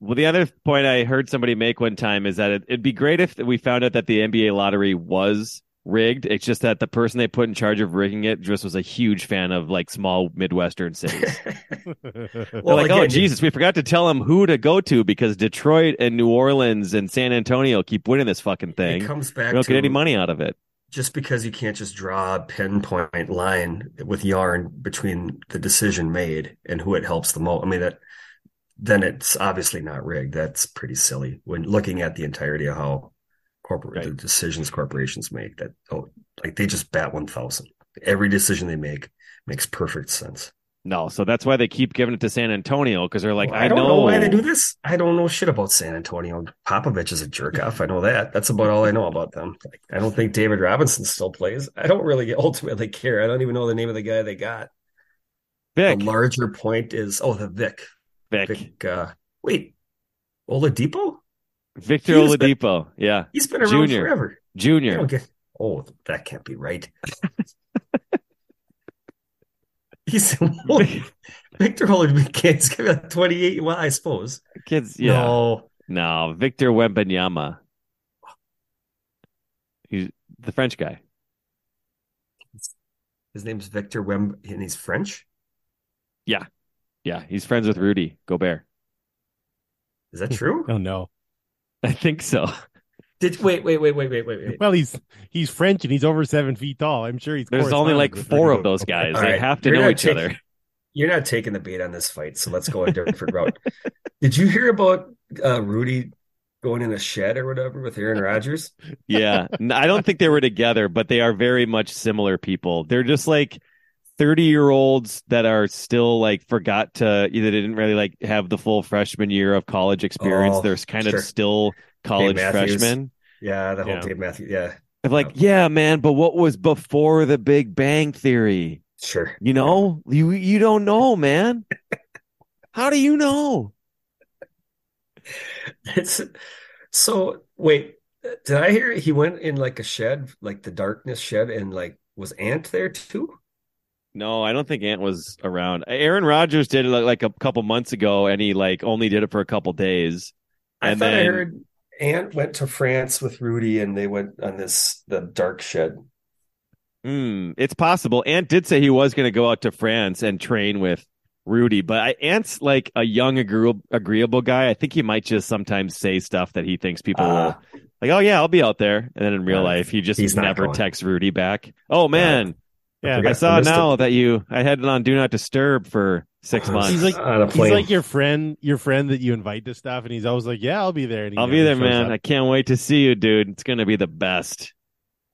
well, the other point I heard somebody make one time is that it, it'd be great if we found out that the NBA lottery was rigged. It's just that the person they put in charge of rigging it just was a huge fan of like small Midwestern cities. They're like, oh, Jesus, we forgot to tell them who to go to because Detroit and New Orleans and San Antonio keep winning this fucking thing. It comes back we don't to get any money out of it. just because you can't just draw a pinpoint line with yarn between the decision made and who it helps the most. I mean that then it's obviously not rigged. That's pretty silly when looking at the entirety of how corporate the decisions corporations make. That oh, like they just bat one thousand. Every decision they make makes perfect sense. No, so that's why they keep giving it to San Antonio because they're like, Well, I, don't know, know why they do this. I don't know shit about San Antonio. Popovich is a jerk off. I know that. That's about all I know about them. Like, I don't think David Robinson still plays. I don't really ultimately care. I don't even know the name of the guy they got. Vic. The larger point is oh the Vic. Vic. Vic uh, wait. Oladipo? Victor He was been- Oladipo. yeah. He's been around Junior. forever. Junior. get oh that can't be right. He's Victor Oladipo kids give me 28. Well, I suppose. Kids, yeah. No. No, Victor Wembanyama. He's the French guy. His name's Victor Wem and he's French. Yeah. Yeah. He's friends with Rudy Gobert. Is that true? Oh no. I think so. Did wait, wait, wait, wait, wait, wait, wait. Well, he's he's French and he's over seven feet tall. I'm sure he's. There's only like four of those guys. All They right. have to You're know not each taking- other. You're not taking the bait on this fight, so let's go a different route. Did you hear about uh, Rudy going in a shed or whatever with Aaron Rodgers? Yeah. I don't think they were together, but they are very much similar people. They're just like 30 year olds that are still like forgot to either didn't really like have the full freshman year of college experience. Oh, They're kind sure. of still college Matthews. freshmen. Yeah, the whole Yeah. Dave Matthews. Yeah, I'm like, yeah, man, but what was before the Big Bang Theory? sure. You know, you you don't know, man. How do you know? It's so wait. Did I hear he went in like a shed, like the darkness shed, and like was Ant there too? No, I don't think Ant was around. Aaron Rodgers did it like, a couple months ago, and he like only did it for a couple days. I And thought I then- heard Ant went to France with Rudy, and they went on this the dark shed. Hmm, it's possible. Ant did say he was going to go out to France and train with Rudy, but I, Ant's like a young, agreeable, agreeable guy. I think he might just sometimes say stuff that he thinks people Ah. will like. Oh yeah, I'll be out there, and then in real Uh, life, he just never texts Rudy back. Oh man, Yeah, forgot I to saw list it. now that you I had it on Do Not Disturb for six months. He's like on a he's like your friend, your friend that you invite to stuff, and he's always like, "Yeah, I'll be there." And I'll be there, man. up. I can't wait to see you, dude. It's gonna be the best.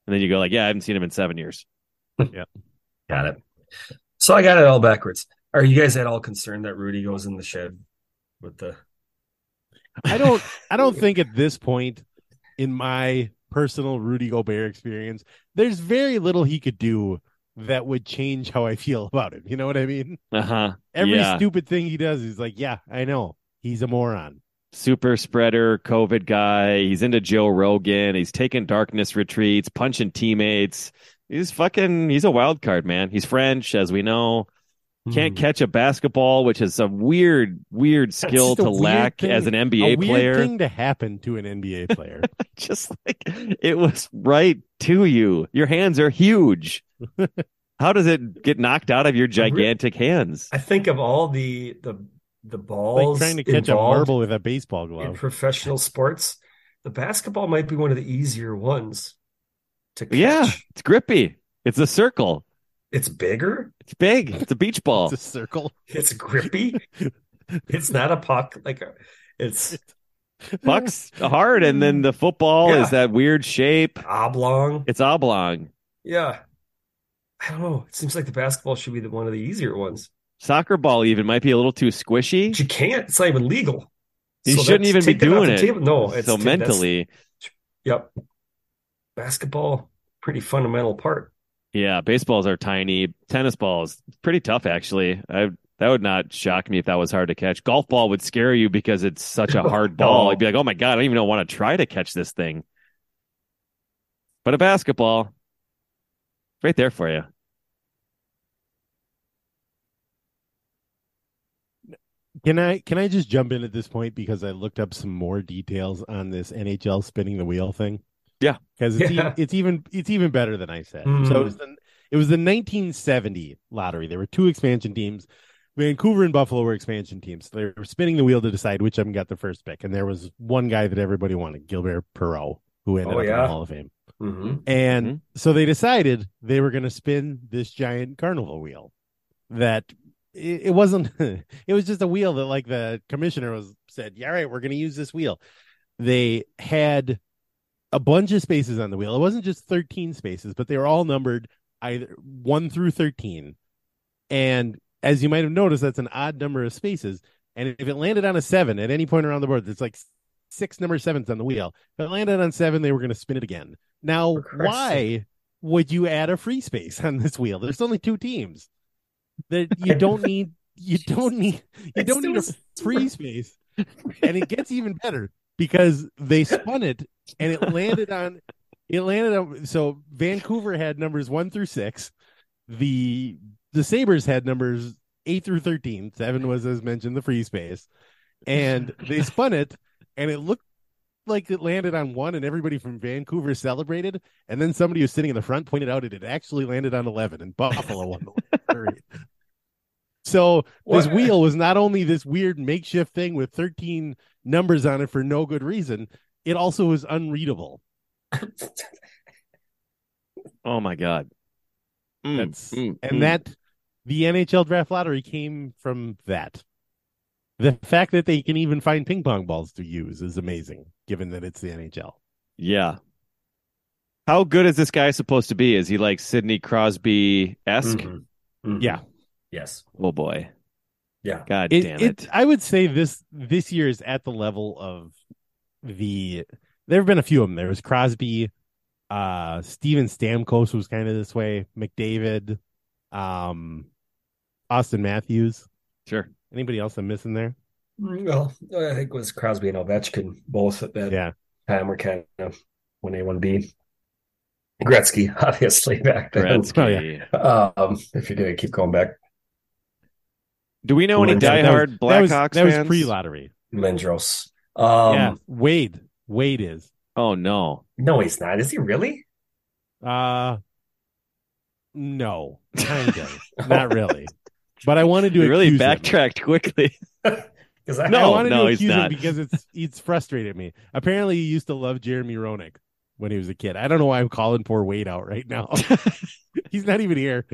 And then you go like, yeah, I haven't seen him in seven years. Yeah, got it. So I got it all backwards. Are you guys at all concerned that Rudy goes in the shed with the? I don't I don't think at this point in my personal Rudy Gobert experience, there's very little he could do that would change how I feel about him. You know what I mean? Uh huh. Every yeah. stupid thing he does, he's like, Yeah, I know. He's a moron. super spreader, COVID guy. He's into Joe Rogan. He's taking darkness retreats, punching teammates. He's fucking. He's a wild card, man. He's French, as we know. Can't Hmm. catch a basketball, which is a weird, weird skill to lack thing- as an a NBA weird player. thing to happen to an NBA player. Just like it was right to you. Your hands are huge. How does it get knocked out of your gigantic hands? I think of all the the the like balls trying to catch a marble with a baseball glove in professional sports. The basketball might be one of the easier ones to catch. Yeah, it's grippy. It's a circle. It's bigger. It's big. It's a beach ball. It's a circle. It's grippy. it's not a puck. Like a, it's Puck's hard, and then the football Yeah. is that weird shape. oblong. It's oblong. Yeah. I don't know. It seems like the basketball should be the one of the easier ones. Soccer ball even might be a little too squishy. But you can't. It's not even legal. You So shouldn't even be take that off doing it. table. No, it's so that's- mentally, Yep. Basketball, pretty fundamental part. yeah, baseballs are tiny. Tennis balls, pretty tough actually. I that would not shock me if that was hard to catch. Golf ball would scare you because it's such a hard oh. ball. No. I'd be like, oh my god, I don't even want to try to catch this thing. But a basketball, right there for you. Can I can I just jump in at this point because I looked up some more details on this NHL spinning the wheel thing? Yeah. because it's, Yeah. e- it's even it's even better than I said. Hmm. So it was the it was the 1970 lottery. There were two expansion teams. Vancouver and Buffalo were expansion teams. They were spinning the wheel to decide which of them got the first pick, and there was one guy that everybody wanted, Gilbert Perreault, who ended Oh, up in yeah. the Hall of Fame. Mm-hmm. And Mhm. so they decided they were going to spin this giant carnival wheel that it, it wasn't, it was just a wheel that like the commissioner was said, yeah, all right, we're going to use this wheel. They had a bunch of spaces on the wheel. It wasn't just 13 spaces, but they were all numbered either one through 13. And as you might have noticed, that's an odd number of spaces. And if it landed on a seven at any point around the board, it's like six number sevens on the wheel. If it landed on seven, they were going to spin it again. Now, why would you add a free space on this wheel? There's only two teams. That you don't need. You don't need. You don't need a free space. And it gets even better because they spun it and it landed on. It landed on. So Vancouver had numbers one through six. The the Sabres had numbers eight through thirteen. Seven was, as mentioned, the free space, and they spun it, and it looked like it landed on one, and everybody from Vancouver celebrated. And then somebody who's sitting in the front pointed out it had actually landed on eleven, and Buffalo won the lottery. So this What? wheel was not only this weird makeshift thing with 13 numbers on it for no good reason, it also was unreadable. Oh my god. Mm, That's mm, and mm. that the NHL draft lottery came from that. The fact that they can even find ping pong balls to use is amazing, given that it's the NHL. Yeah. How good is this guy supposed to be? Is he like Sidney Crosby esque? Mhm. Mhm. Yeah, Yes. Oh boy. Yeah. God it, damn it. it- I would say this this year is at the level of the. There have been a few of them. There was Crosby, uh, Steven Stamkos was kind of this way. McDavid, um, Auston Matthews. Sure. Anybody else I'm missing there? Well, I think it was Crosby and Ovechkin both at that Yeah. time were kind of when A one B. Gretzky, obviously back then. Gretzky. Um, if you're gonna keep going back, Do we know any That- that diehard that was, Blackhawks that was fans? pre lottery. Lindros. Um, yeah, Wade. Wade is. Oh no. no, he's not. Is he really? Uh no, kind of, not really. But I wanted to You really accuse him. backtracked quickly. Because I, I No, wanted no, to he's accuse him because it's it's frustrated me. Apparently, he used to love Jeremy Roenick when he was a kid. I don't know why I'm calling poor Wade out right now. He's not even here.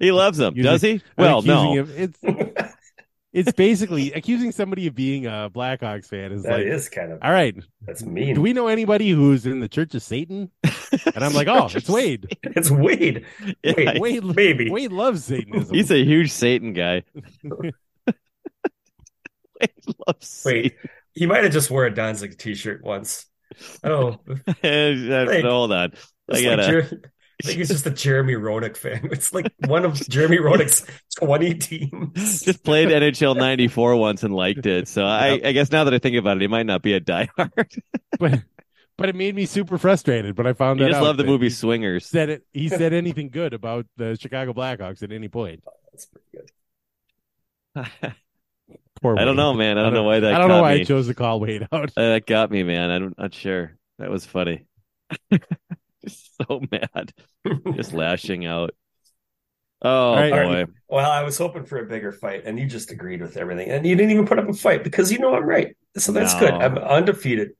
he loves him, does he? Well, no. him- It's it's basically accusing somebody of being a Blackhawks fan is that like, is kind of all right. that's mean. Do we know anybody who's in the Church of Satan? And I'm like, oh, it's Wade. It's Wade. Yeah, Wade. Wade, Maybe. Wade loves Satanism. He's a huge Satan guy. Wade loves Wait, he might have just wore a Danzig t-shirt once. Oh, Satan. Like- Hold on. I gotta. Jer- I think he's just a Jeremy Roenick fan. It's like one of Jeremy Roenick's 20 teams. just played NHL '94 once and liked it. So I, I guess now that I think about it, he might not be a diehard. but but it made me super frustrated. But I found he that just out loved the movie he Swingers. Said it. He said anything good about the Chicago Blackhawks at any point. That's pretty good. Poor I don't know, man. I don't know why that I don't know why me. I chose to call Wade out. Uh, that got me, man. I'm not sure. That was funny. Just so mad. Just lashing out. Oh right. boy. Well, I was hoping for a bigger fight, and you just agreed with everything. And you didn't even put up a fight because you know I'm right. So that's No. good. I'm undefeated.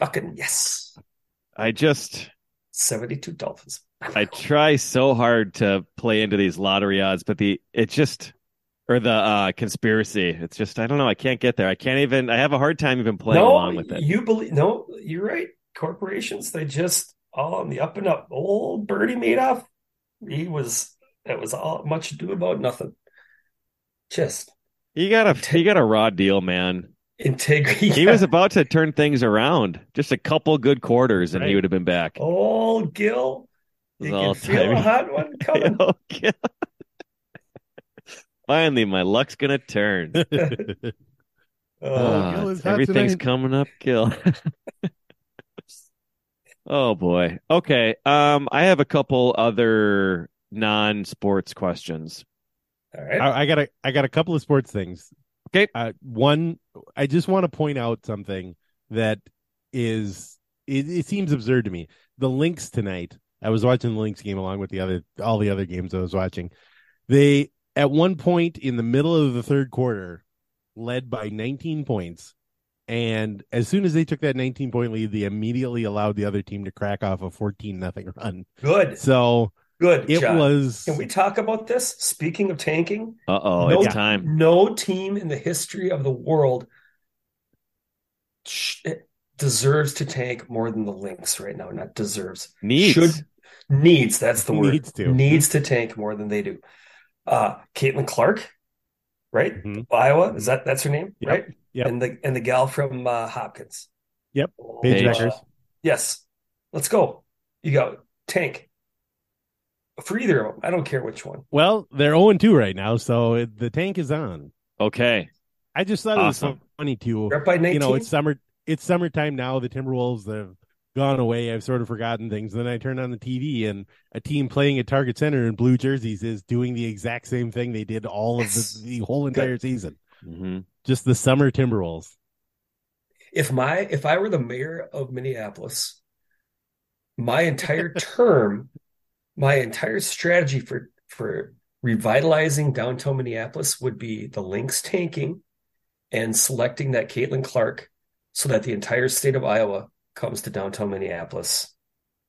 Fucking yes. I just 72 Dolphins. I try so hard to play into these lottery odds, but the it just or the uh conspiracy. It's just I don't know. I can't get there. I can't even. I have a hard time even playing no, along with it. you believe? No, you're right. Corporations, they just all on the up and up. Old Bernie Madoff, he was. That was all much ado about nothing. Just He got a he got a raw deal, man. integrity. He was about to turn things around. Just a couple good quarters, and he would have been back. Oh, Gil. You All can feel a hot one coming. Finally, my luck's gonna turn. Oh, Ah, Gil is hot everything's tonight. coming up, Gil. Oh boy. Okay. Um, I have a couple other non-sports questions. all right. I, I got a I got a couple of sports things. Okay. Uh, one, I just want to point out something that is it, it seems absurd to me. The Lynx tonight. I was watching the Lynx game along with the other all the other games I was watching. They at one point in the middle of the third quarter led by 19 points. And as soon as they took that 19 point lead, they immediately allowed the other team to crack off a 14 nothing run. Good. So Good. it Jon. was Can we talk about this? Speaking of tanking, Uh oh, No- it's time. no team in the history of the world sh- deserves to tank more than the Lynx right now. Not deserves. Needs. Should needs. That's the word. Needs to. Needs to tank more than they do. Uh, Caitlin Clark, right? Mhm. Iowa. Is that that's her name? Yep. Right. Yep. And the and the gal from uh, Hopkins. Yep. Oh, Paige Paige. Deckers. Yes. Let's go. You go tank for either of them. I don't care which one. Well, they're 0 2 right now, so it, the tank is on. Okay. I just thought Awesome. it was funny too. Rep by 19. You know, it's summer. It's summertime now. The Timberwolves have gone away. I've sort of forgotten things. Then I turn on the TV and a team playing at Target Center in blue jerseys is doing the exact same thing they did all of the, the whole entire season. Hmm Just the summer Timberwolves. if my if I were the mayor of Minneapolis, my entire term, my entire strategy for for revitalizing downtown Minneapolis would be the Lynx tanking and selecting that Caitlin Clark so that the entire state of Iowa comes to downtown Minneapolis.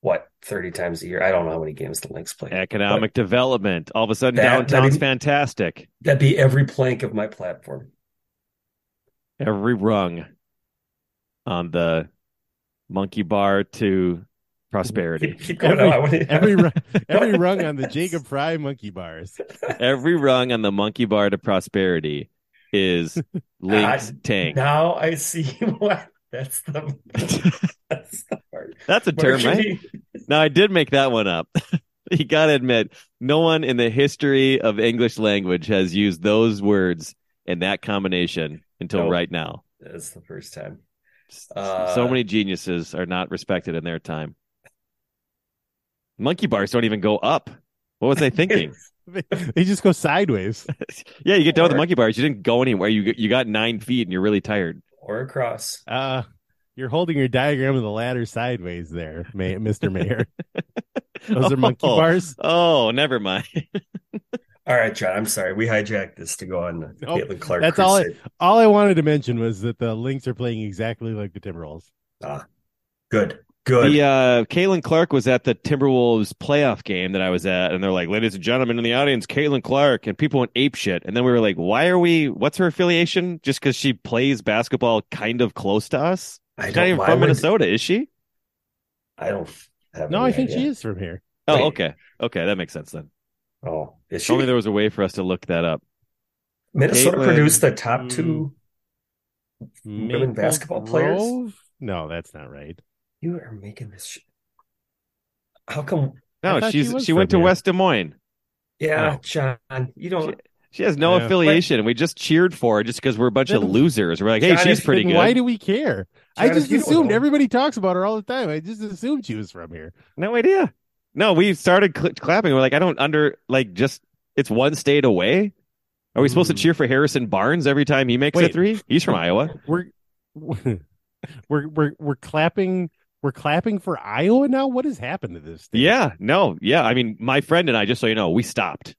What, 30 times a year? I don't know how many games the Lynx play. Economic development. All of a sudden, That- downtown's that'd- fantastic. That'd be every plank of my platform. Every rung on the monkey bar to prosperity. Keep, keep going. Every- Every ru- every rung on the Jacob Frey monkey bars. Every rung on the monkey bar to prosperity is Lynx tank. Now I see what that's the that's the part. That's a term, right? Marketing. Now I did make that one up. you gotta admit, no one in the history of English language has used those words in that combination until Nope. right now. That's the first time. S- Uh, so many geniuses are not respected in their time. Monkey bars don't even go up. What was I thinking? They, they just go sideways. yeah, you get done with the monkey bars. You didn't go anywhere. You you got nine feet and you're really tired. Or across. Uh, you're holding your diagram of the ladder sideways there, May- Mr. Mayor. Those are monkey Oh. bars. Oh, never mind. All right, Jon. I'm sorry. We hijacked this to go on Nope. Caitlin Clark. That's all I- All I wanted to mention was that the Lynx are playing exactly like the Timberwolves. Ah, good. Good. The uh, Caitlin Clark was at the Timberwolves playoff game that I was at, and they're like, "Ladies and gentlemen in the audience, Caitlin Clark," and people went ape shit. And then we were like, "Why are we? What's her affiliation? Just because she plays basketball kind of close to us? I She's not even from would- Minnesota, is she? I don't have. No, I think she is from here. Oh, Wait. okay, okay, that makes sense then. Oh, is If she? Only there was a way for us to look that up. Minnesota Caitlin- produced the top two. Maple Women basketball players? No, that's not right. You are making this. Shit. How come? No, she's she she went to from here. West Des Moines. Yeah, Oh. Jon. You don't. She has no Yeah. affiliation. We just cheered for her just because we're a bunch of losers. We're like, hey, Jon, she's pretty good. Why do we care? I Jon, if just assumed everybody talks about her all the time. I just assumed she was from here. No idea. No, we started cl- clapping. We're like, I don't under like just it's one state away. Are we supposed to Hmm. cheer for Harrison Barnes every time he makes a three? He's from Iowa. We're we're we're we're clapping. We're clapping for Iowa now. What has happened to this? Thing? Yeah, no, yeah. I mean, my friend and I, just so you know, we stopped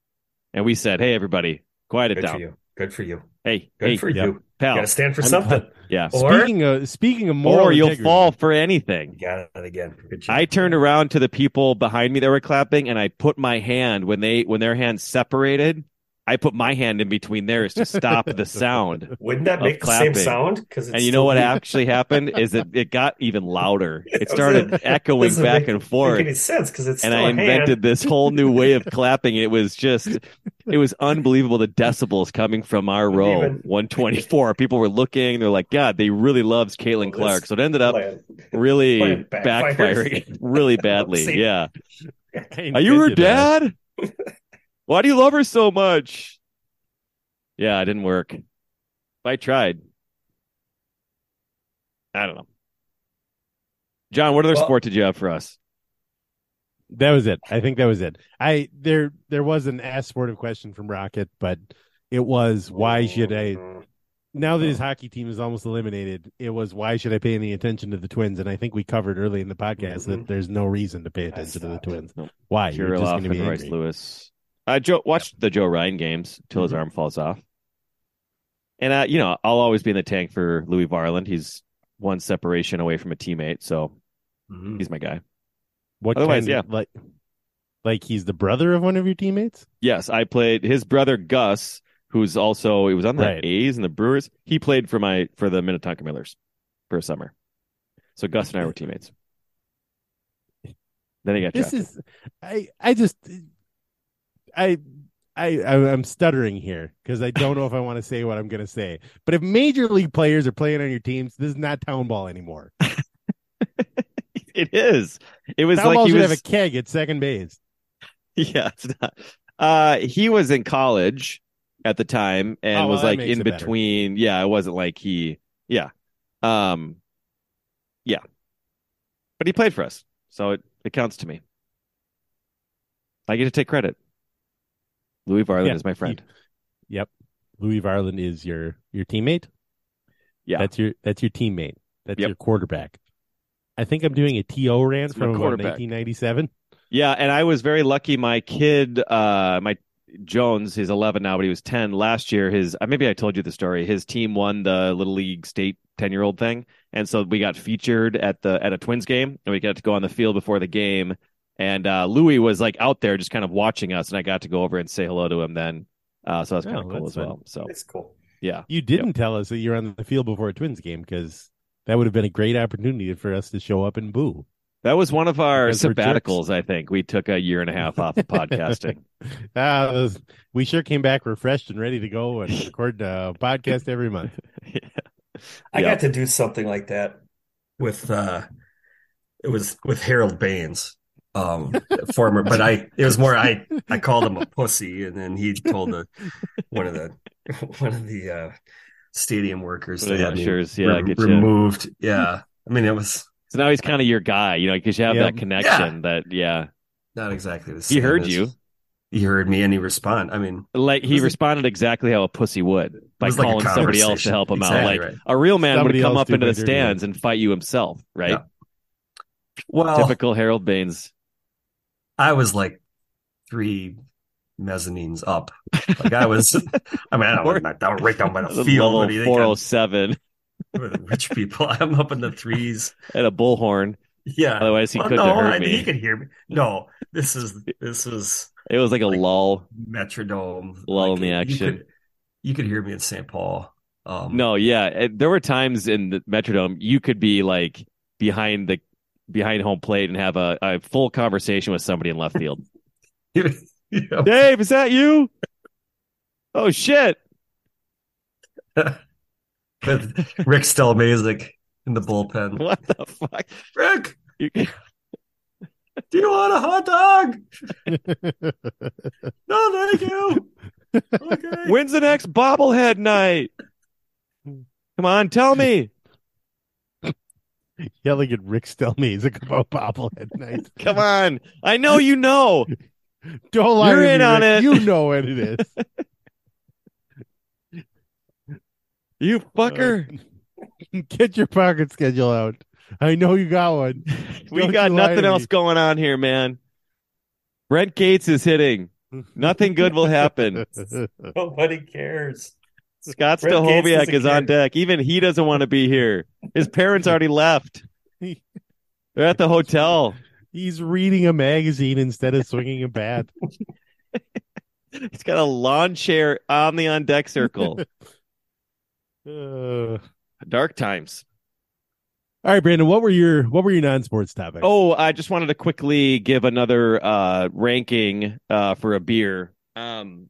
and we said, "Hey, everybody, quiet it down. Good for you. Good for you. Hey, Good hey, for yep. you. You pal, got to stand for I'm- something. yeah." Or- Speaking of speaking of moral Or you'll integrity- fall for anything. You got it again. I turned around to the people behind me that were clapping, and I put my hand when they when their hands separated. I put my hand in between theirs to stop the sound. Wouldn't that of make the same clapping. sound? Because And you know what actually happened is that it got even louder. It started a- echoing doesn't back make- and forth. Make any sense? Because it's and still I a hand. invented this whole new way of clapping. It was just, it was unbelievable. The decibels coming from our Wouldn't row, even- 124. People were looking. They're like, God, they really loves Caitlin Well, Clark. So it ended up plan- really plan backfires. backfiring really badly. Yeah. Are you her dad? Why do you love her so much? Yeah, it didn't work. I tried. I don't know. Jon, what other Well- sport did you have for us? That was it. I think that was it. I there there was an ask sportive question from Rocket, but it was why should I now that his hockey team is almost eliminated, it was why should I pay any attention to the Twins? And I think we covered early in the podcast that Mhm. there's no reason to pay attention to the Twins. Why? You're just going to be angry. Lewis. I Joe watched the Joe Ryan games till his Mhm. arm falls off. And uh, you know, I'll always be in the tank for Louie Varland. He's one separation away from a teammate, so Mhm. he's my guy. What Otherwise, kind of- like like he's the brother of one of your teammates? Yes, I played his brother Gus, who's also he was on the Right. A's and the Brewers. He played for my for the Minnetonka Millers for a summer. So Gus and I were teammates. Then he got This drafted. is I I just I I I- I'm stuttering here because I don't know if I want to say what I'm going to say. But if major league players are playing on your teams, this is not town ball anymore. it is. It was Town like ball he was have a keg at second base. Yeah, it's not. Uh, he was in college at the time and Oh, well, was like in it better. between. Yeah, it wasn't like he. Yeah, um, yeah, but he played for us, so it it counts to me. I get to take credit. Louie Varland Yeah, is my friend. Yep. Louie Varland is your your teammate. Yeah. That's your that's your teammate. That's Yep. your quarterback. I think I'm doing a TO rant That's my from 1997. Yeah, and I was very lucky. My kid, uh, my Jones, he's 11 now, but he was 10 last year. His uh, maybe I told you the story. His team won the little league state 10 year old thing, and so we got featured at the at a Twins game, and we got to go on the field before the game. And uh, Louie was like out there, just kind of watching us, and I got to go over and say hello to him then. Uh, so that's kind Oh, of cool as fun. well. So That's cool. yeah, You didn't tell us that you're on the field before a Twins game because that would have been a great opportunity for us to show up and boo. that was one of our Because sabbaticals. I think we took a year and a half off of podcasting. Ah, those, we sure came back refreshed and ready to go and record a podcast every month. yeah. I Yeah. got to do something like that with uh it was with Harold Baines, um former but I it was more I I called him a pussy and then he told the one of the one of the uh stadium workers One of to the have me ushers, yeah, re- get you. removed. Yeah. I mean it was So now he's kind of your guy, you know, because you have Yep. that connection. That yeah, not exactly the same. he heard as- you. He heard me and he responded. I mean Like he was a- responded exactly how a pussy would by was like calling somebody else to help him out. Like right. a real man Somebody would come up into the stands and fight you himself, right? Yeah. well Typical Harold Baines. I was like three mezzanines up. Like I was I mean I don't want to down right down by the field. What do you Level think? I'm- 407 We're the rich people. I'm up in the threes. at a bullhorn. Yeah. Otherwise, he Well, couldn't no, heard I- me. He could hear me. No, this is this is It was like a Like- lull. Metrodome. Lull in the you action. could, you could hear me in St. Paul. Um, No, yeah, there were times in the Metrodome you could be like behind the behind home plate and have a, a full conversation with somebody in left field. Yeah. Dave, is that you? Oh shit! with Rick Stelmaszek in the bullpen. What the fuck? Rick, You, do you want a hot dog? No, thank you. Okay. When's the next bobblehead night? Come on, tell me. Yelling at Rick Stelmaszek about bobblehead night. Come on. I know you know. Don't lie You're to me, in on Rick. it. You know what it is. You fucker. Uh, get your pocket schedule out. I know you got one. we don't got nothing else me. going on here, man. Brent Gates is hitting. Nothing good will happen. Nobody cares. Scott Stahoviak is on deck. Even he doesn't want to be here. His parents already left. They're at the hotel. He's reading a magazine instead of swinging a bat. He's got a lawn chair on the on deck circle. Uh, Dark times. all right, Brandon. What were your what were your non sports topics? Oh, I just wanted to quickly give another uh, ranking uh, for a beer. Um,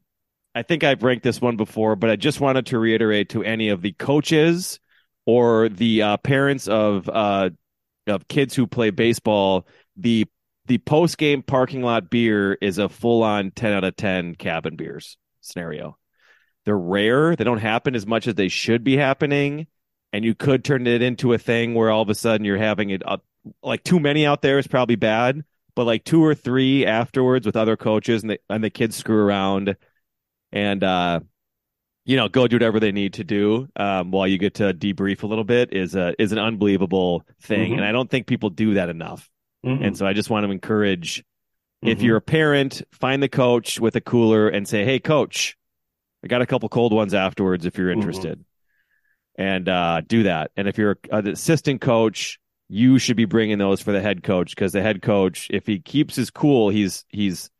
I think I've ranked this one before, but I just wanted to reiterate to any of the coaches or the uh, parents of uh, of kids who play baseball, the the post game parking lot beer is a full on ten out of ten cabin beers scenario. They're rare; they don't happen as much as they should be happening, and you could turn it into a thing where all of a sudden you're having it uh, like too many out there is probably bad, but like two or three afterwards with other coaches and the and the kids screw around and uh you know go do whatever they need to do um while you get to debrief a little bit is a is an unbelievable thing Mhm. and I don't think people do that enough. Mhm. And so I just want to encourage if Mhm. you're a parent, find the coach with a cooler and say, "Hey coach, I got a couple cold ones afterwards if you're Mhm. interested." And uh do that. And if you're an assistant coach, you should be bringing those for the head coach because the head coach if he keeps his cool, he's he's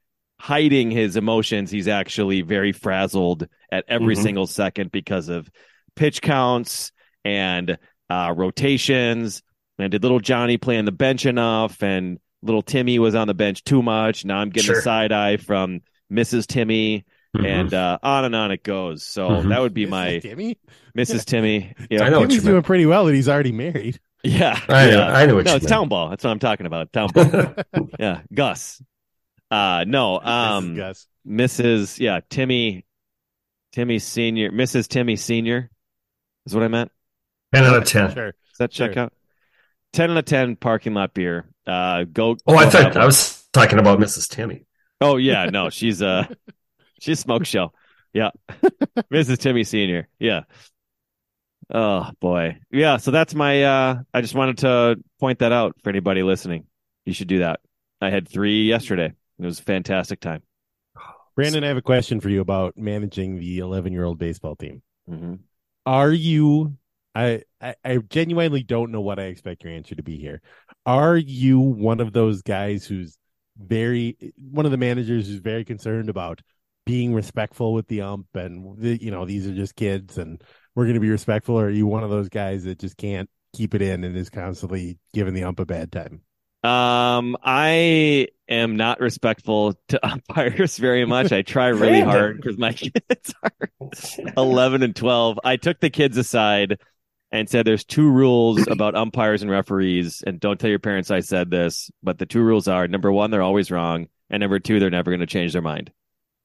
hiding his emotions. He's actually very frazzled at every Mhm. single second because of pitch counts and uh, rotations. And did little Johnny play on the bench enough? And little Timmy was on the bench too much. Now I'm getting Sure. a side eye from Mrs. Timmy, Mhm. and uh, on and on it goes. So Mhm. that would be my Timmy. Mrs. Timmy. Yeah, I know what Timmy's doing pretty well that he's already married. yeah, I know, yeah. I know what No, you it's meant. town ball. That's what I'm talking about. Town ball. yeah, Gus. Uh, no, um, Gus. Mrs. Yeah, Timmy, Timmy Senior, Mrs. Timmy Senior, is what I meant. Ten out of ten. Sure. Does that check out? Ten out of ten parking lot beer. Uh, go. Oh, I thought I was talking about Mrs. Timmy. Oh yeah, no, she's uh, she's smoke show. Yeah, Mrs. Timmy Senior. Yeah. Oh boy, yeah. So that's my. uh I just wanted to point that out for anybody listening. You should do that. I had three yesterday. It was a fantastic time. Brandon, I have a question for you about managing the 11 year old baseball team. hmm Are you? I, I I genuinely don't know what I expect your answer to be here. Are you one of those guys who's very one of the managers who's very concerned about being respectful with the ump and the, you know these are just kids and we're going to be respectful? Or are you one of those guys that just can't keep it in and is constantly giving the ump a bad time? Um, I am not respectful to umpires very much. I try really hard because my kids are 11 and 12. I took the kids aside and said there's two rules about umpires and referees and don't tell your parents I said this, but the two rules are number 1 they're always wrong and number 2 they're never going to change their mind.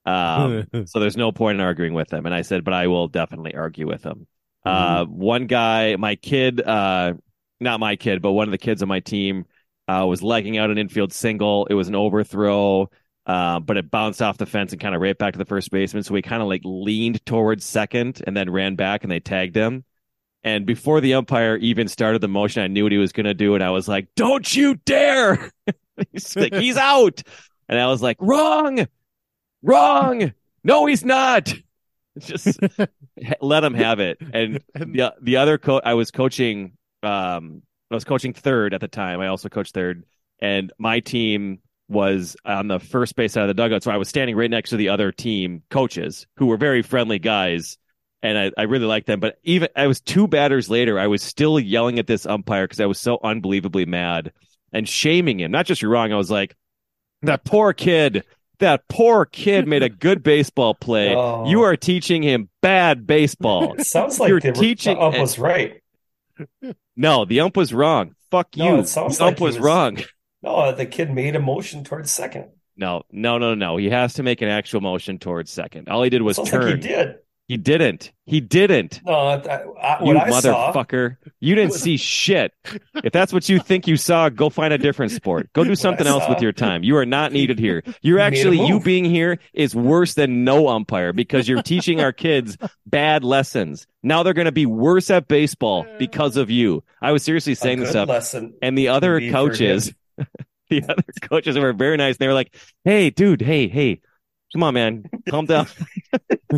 Um so there's no point in arguing with them and I said but I will definitely argue with them. Uh one guy, my kid uh not my kid, but one of the kids on my team uh, was legging out an infield single. It was an overthrow, uh, but it bounced off the fence and kind of right back to the first baseman. So he kind of like leaned towards second and then ran back and they tagged him. And before the umpire even started the motion, I knew what he was going to do. And I was like, don't you dare. he's like, he's out. And I was like, wrong, wrong. No, he's not. Just let him have it. And the the other coach I was coaching um I was coaching third at the time. I also coached third and my team was on the first base side of the dugout. So I was standing right next to the other team coaches who were very friendly guys. And I, I really liked them. But even I was two batters later, I was still yelling at this umpire because I was so unbelievably mad and shaming him. Not just you're wrong. I was like, that poor kid, that poor kid made a good baseball play. Oh. You are teaching him bad baseball. It sounds like You're teaching- was right. No, the ump was wrong. Fuck you. sounds the ump he was, was- wrong. No, the kid made a motion towards second. No, no, no, no. He has to make an actual motion towards second. All he did was turn. like he did. He didn't. He didn't. No, I, I, You what I saw. motherfucker. You didn't was- see shit. If that's what you think you saw, go find a different sport. Go do something else saw- with your time. You are not needed here. You're He made a actually, you being here is worse than no umpire because you're teaching our kids bad lessons. Now they're going to be worse at baseball because of you. I was seriously saying this up. lesson. And the other coaches, the other coaches were very nice. They were like, "Hey, dude, hey, hey, come on, man, calm down."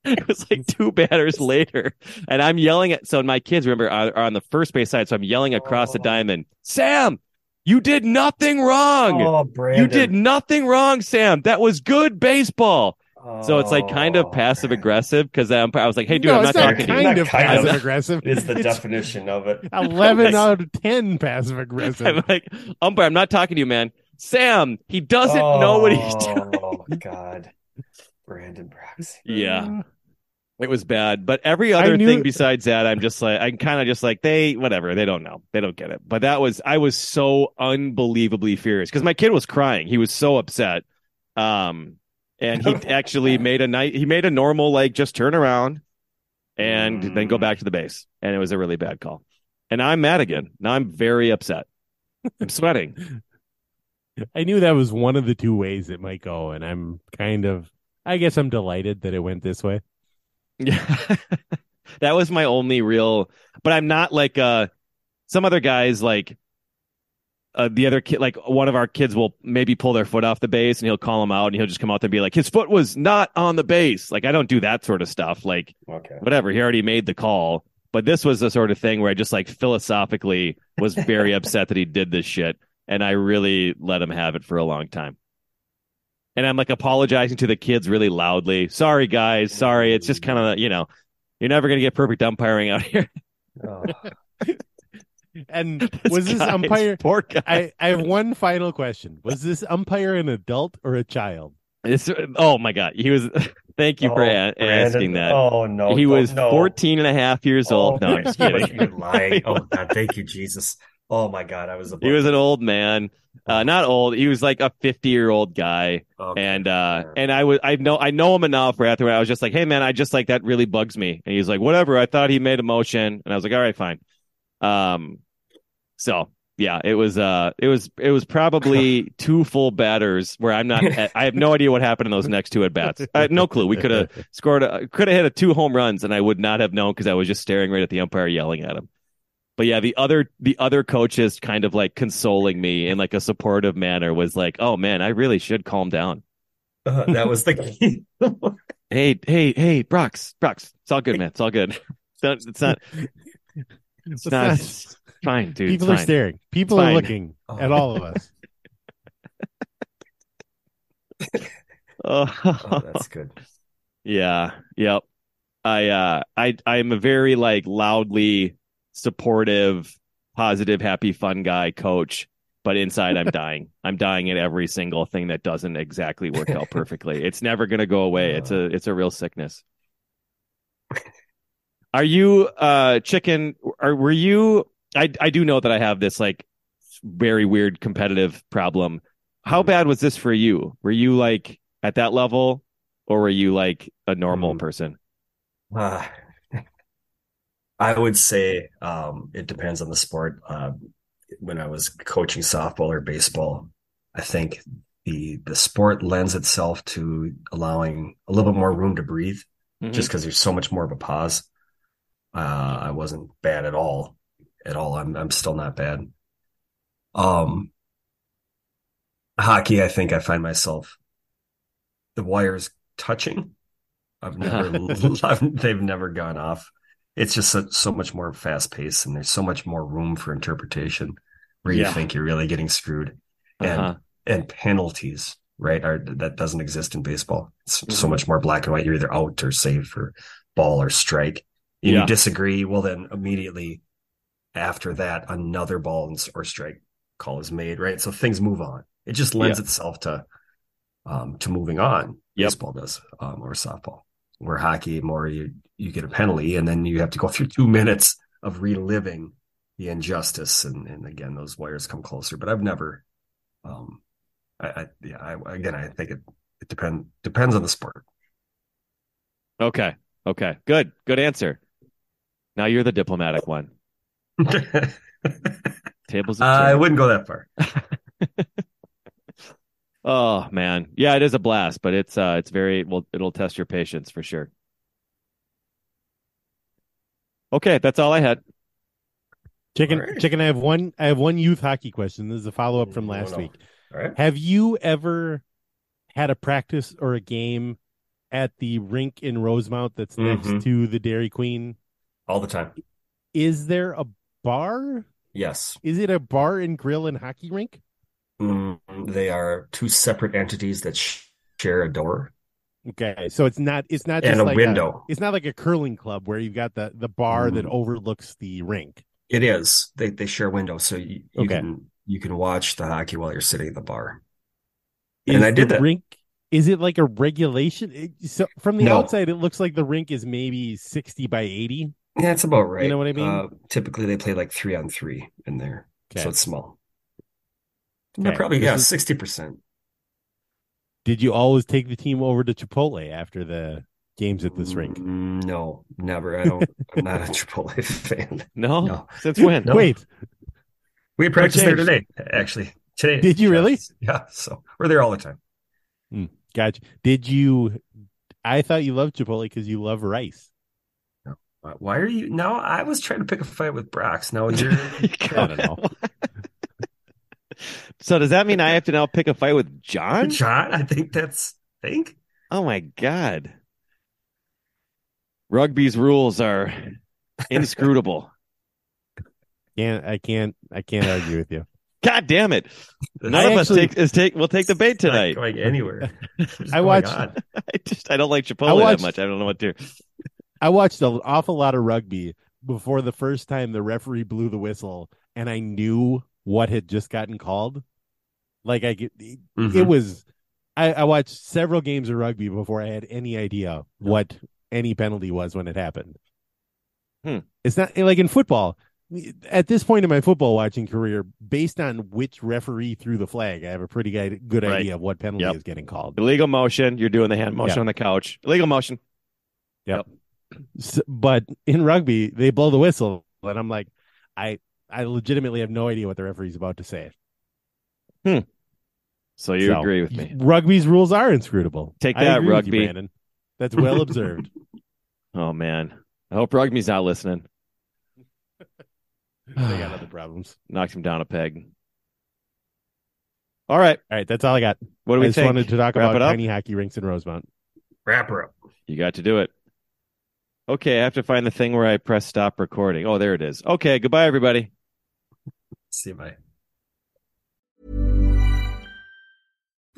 it was like two batters later, and I'm yelling at. So my kids remember are, are on the first base side, so I'm yelling across the Oh. diamond, "Sam, You did nothing wrong. Oh, you did nothing wrong, Sam. That was good baseball. So it's like kind of Oh, passive aggressive because I was like, "Hey, dude, no, I'm it's not not talking to you." Kind of. passive aggressive. Is the definition of it. 11 out of 10 passive aggressive. I'm like, umpire, I'm not talking to you, man. Sam, he doesn't know what he's oh, doing. Oh God, Brandon Brox. Yeah. It was bad, but every other knew- thing besides that, I'm just like, I'm kind of just like, they, whatever, they don't know, they don't get it. But that was, I was so unbelievably furious because my kid was crying. He was so upset. Um, and he actually made a night, he made a normal, like, just turn around and then go back to the base. And it was a really bad call. And I'm mad again. Now I'm very upset. I'm sweating. I knew that was one of the two ways it might go, and I'm kind of, I guess I'm delighted that it went this way. Yeah. that was my only real but I'm not like uh some other guys like uh, the other kid like one of our kids will maybe pull their foot off the base and he'll call him out and he'll just come out there and be like his foot was not on the base. Like I don't do that sort of stuff. Like Okay. whatever, he already made the call. But this was the sort of thing where I just like philosophically was very upset that he did this shit and I really let him have it for a long time. And I'm like apologizing to the kids really loudly. Sorry, guys. Sorry. It's just kind of, you know, you're never going to get perfect umpiring out here. Oh, And was this guy's umpire? Poor guy. I, I have one final question. Was this umpire an adult or a child? It's, oh my God. He was, thank you for oh, a- asking that. Oh no, he was no. 14 and a half years oh, old. Oh, No, I'm just kidding. you're lying. Oh God, thank you, Jesus. Oh my God, I was. A he was an old man. Uh, not old. He was like a 50 year old guy. Okay. And uh and I was I know I know him enough where after I was just like, hey man, I just like that really bugs me. And he's like, whatever. I thought he made a motion, and I was like, all right, fine. Um, so yeah, it was uh it was it was probably two full batters where I'm not. I have no idea what happened in those next two at bats. I have no clue. We could have scored. Could have hit a two home runs, and I would not have known because I was just staring right at the umpire, yelling at him. But yeah, the other the other coaches kind of like consoling me in like a supportive manner was like, "Oh man, I really should calm down." Uh, that was the key. Hey, hey, hey, Brox, Brox, it's all good, man. It's all good. It's not. It's not. It's It's not. not- It's fine, dude. People it's are fine. staring. People It's are fine. looking at all of us. Oh, Oh, that's good. yeah. Yep. I uh I I'm a very like loudly supportive, positive, happy, fun guy coach, but inside I'm dying. I'm dying at every single thing that doesn't exactly work out perfectly. It's never going to go away. It's a it's a real sickness. Are you uh chicken or were you I I do know that I have this like very weird competitive problem. How bad was this for you? Were you like at that level or were you like a normal Mm. person? Uh, I would say um, it depends on the sport. Uh, when I was coaching softball or baseball, I think the the sport lends itself to allowing a little bit more room to breathe, Mhm. just because there's so much more of a pause. Uh, I wasn't bad at all, at all. I'm I'm still not bad. Um, hockey, I think I find myself the wires touching. I've never, I've, they've never gone off. It's just so, so much more fast paced, and there's so much more room for interpretation where you Yeah. think you're really getting screwed, and Uh-huh. and penalties, right? Are that doesn't exist in baseball. It's so Mhm. much more black and white. You're either out or safe for ball or strike. And Yeah. You disagree, well, then immediately after that, another ball or strike call is made, right? So things move on. It just lends itself to um, to moving on. Yep. Baseball does, um, or softball. Where hockey, more you you get a penalty, and then you have to go through two minutes of reliving the injustice, and and again those wires come closer. But I've never, um, I, I yeah, I, again I think it it depend depends on the sport. Okay. Okay. Good. Good answer. Now you're the diplomatic one. Tables of I wouldn't go that far. Oh man. Yeah, it is a blast, but it's uh it's very well it'll test your patience for sure. Okay, that's all I had. Chicken, All right. chicken. I have one. I have one youth hockey question. This is a follow up from last week. All right. Have you ever had a practice or a game at the rink in Rosemount that's next Mhm. to the Dairy Queen? All the time. Is there a bar Yes. Is it a bar and grill and hockey rink? Mm, they are two separate entities that share a door Okay, so it's not it's not and just a like window. it's not like a curling club where you've got the the bar that Mm. overlooks the rink. It is. They they share a window, so you, you Okay. can you can watch the hockey while you're sitting at the bar. Is And I did the that. Rink is it like a regulation? So from the No. outside, it looks like the rink is maybe sixty by eighty. Yeah, it's about right. You know what I mean? Uh, typically, they play like three on three in there, Okay. so it's small. Okay. Probably This yeah, sixty percent. Did you always take the team over to Chipotle after the games at this rink? Mm, No, never. I don't. I'm not a Chipotle fan. No? No. Since when? No. Wait, We practiced there today, actually. Today. Did you really? Yeah. So we're there all the time. gotcha. Did you? I thought you loved Chipotle because you love rice. Uh, Why are you? No, I was trying to pick a fight with Brox. Now you're. I don't know. so does that mean I have to now pick a fight with Jon? Jon, I think that's. Think. Oh my god. Rugby's rules are inscrutable. Can't I can't I can't argue with you. God damn it. None I of actually- us take is take we'll take the bait It's not tonight. going anywhere. I going watched- on? I just I don't like Chipotle watched- that much. I don't know what to I watched an awful lot of rugby before the first time the referee blew the whistle, and I knew what had just gotten called. Like I get, it Mhm. was. I, I watched several games of rugby before I had any idea what any penalty was when it happened. Hmm. It's not like in football. At this point in my football watching career, based on which referee threw the flag, I have a pretty good, good Right. idea of what penalty Yep. is getting called. illegal motion. You're doing the hand motion Yeah. on the couch. Illegal motion. S- but in rugby, they blow the whistle, and I'm like, I I legitimately have no idea what the referee's about to say. Hmm. So you So, agree with me. Rugby's rules are inscrutable. Take I that, agree with you, rugby. Brandon. That's well observed. Oh man. I hope rugby's not listening. they got other problems. Knocked him down a peg. All right. All right, that's all I got. What do I we just think? wanted to talk Wrap about tiny hockey rinks in Rosemount. Wrap her up. You got to do it. Okay, I have to find the thing where I press stop recording. Oh, there it is. Okay, goodbye, everybody. See you, bye.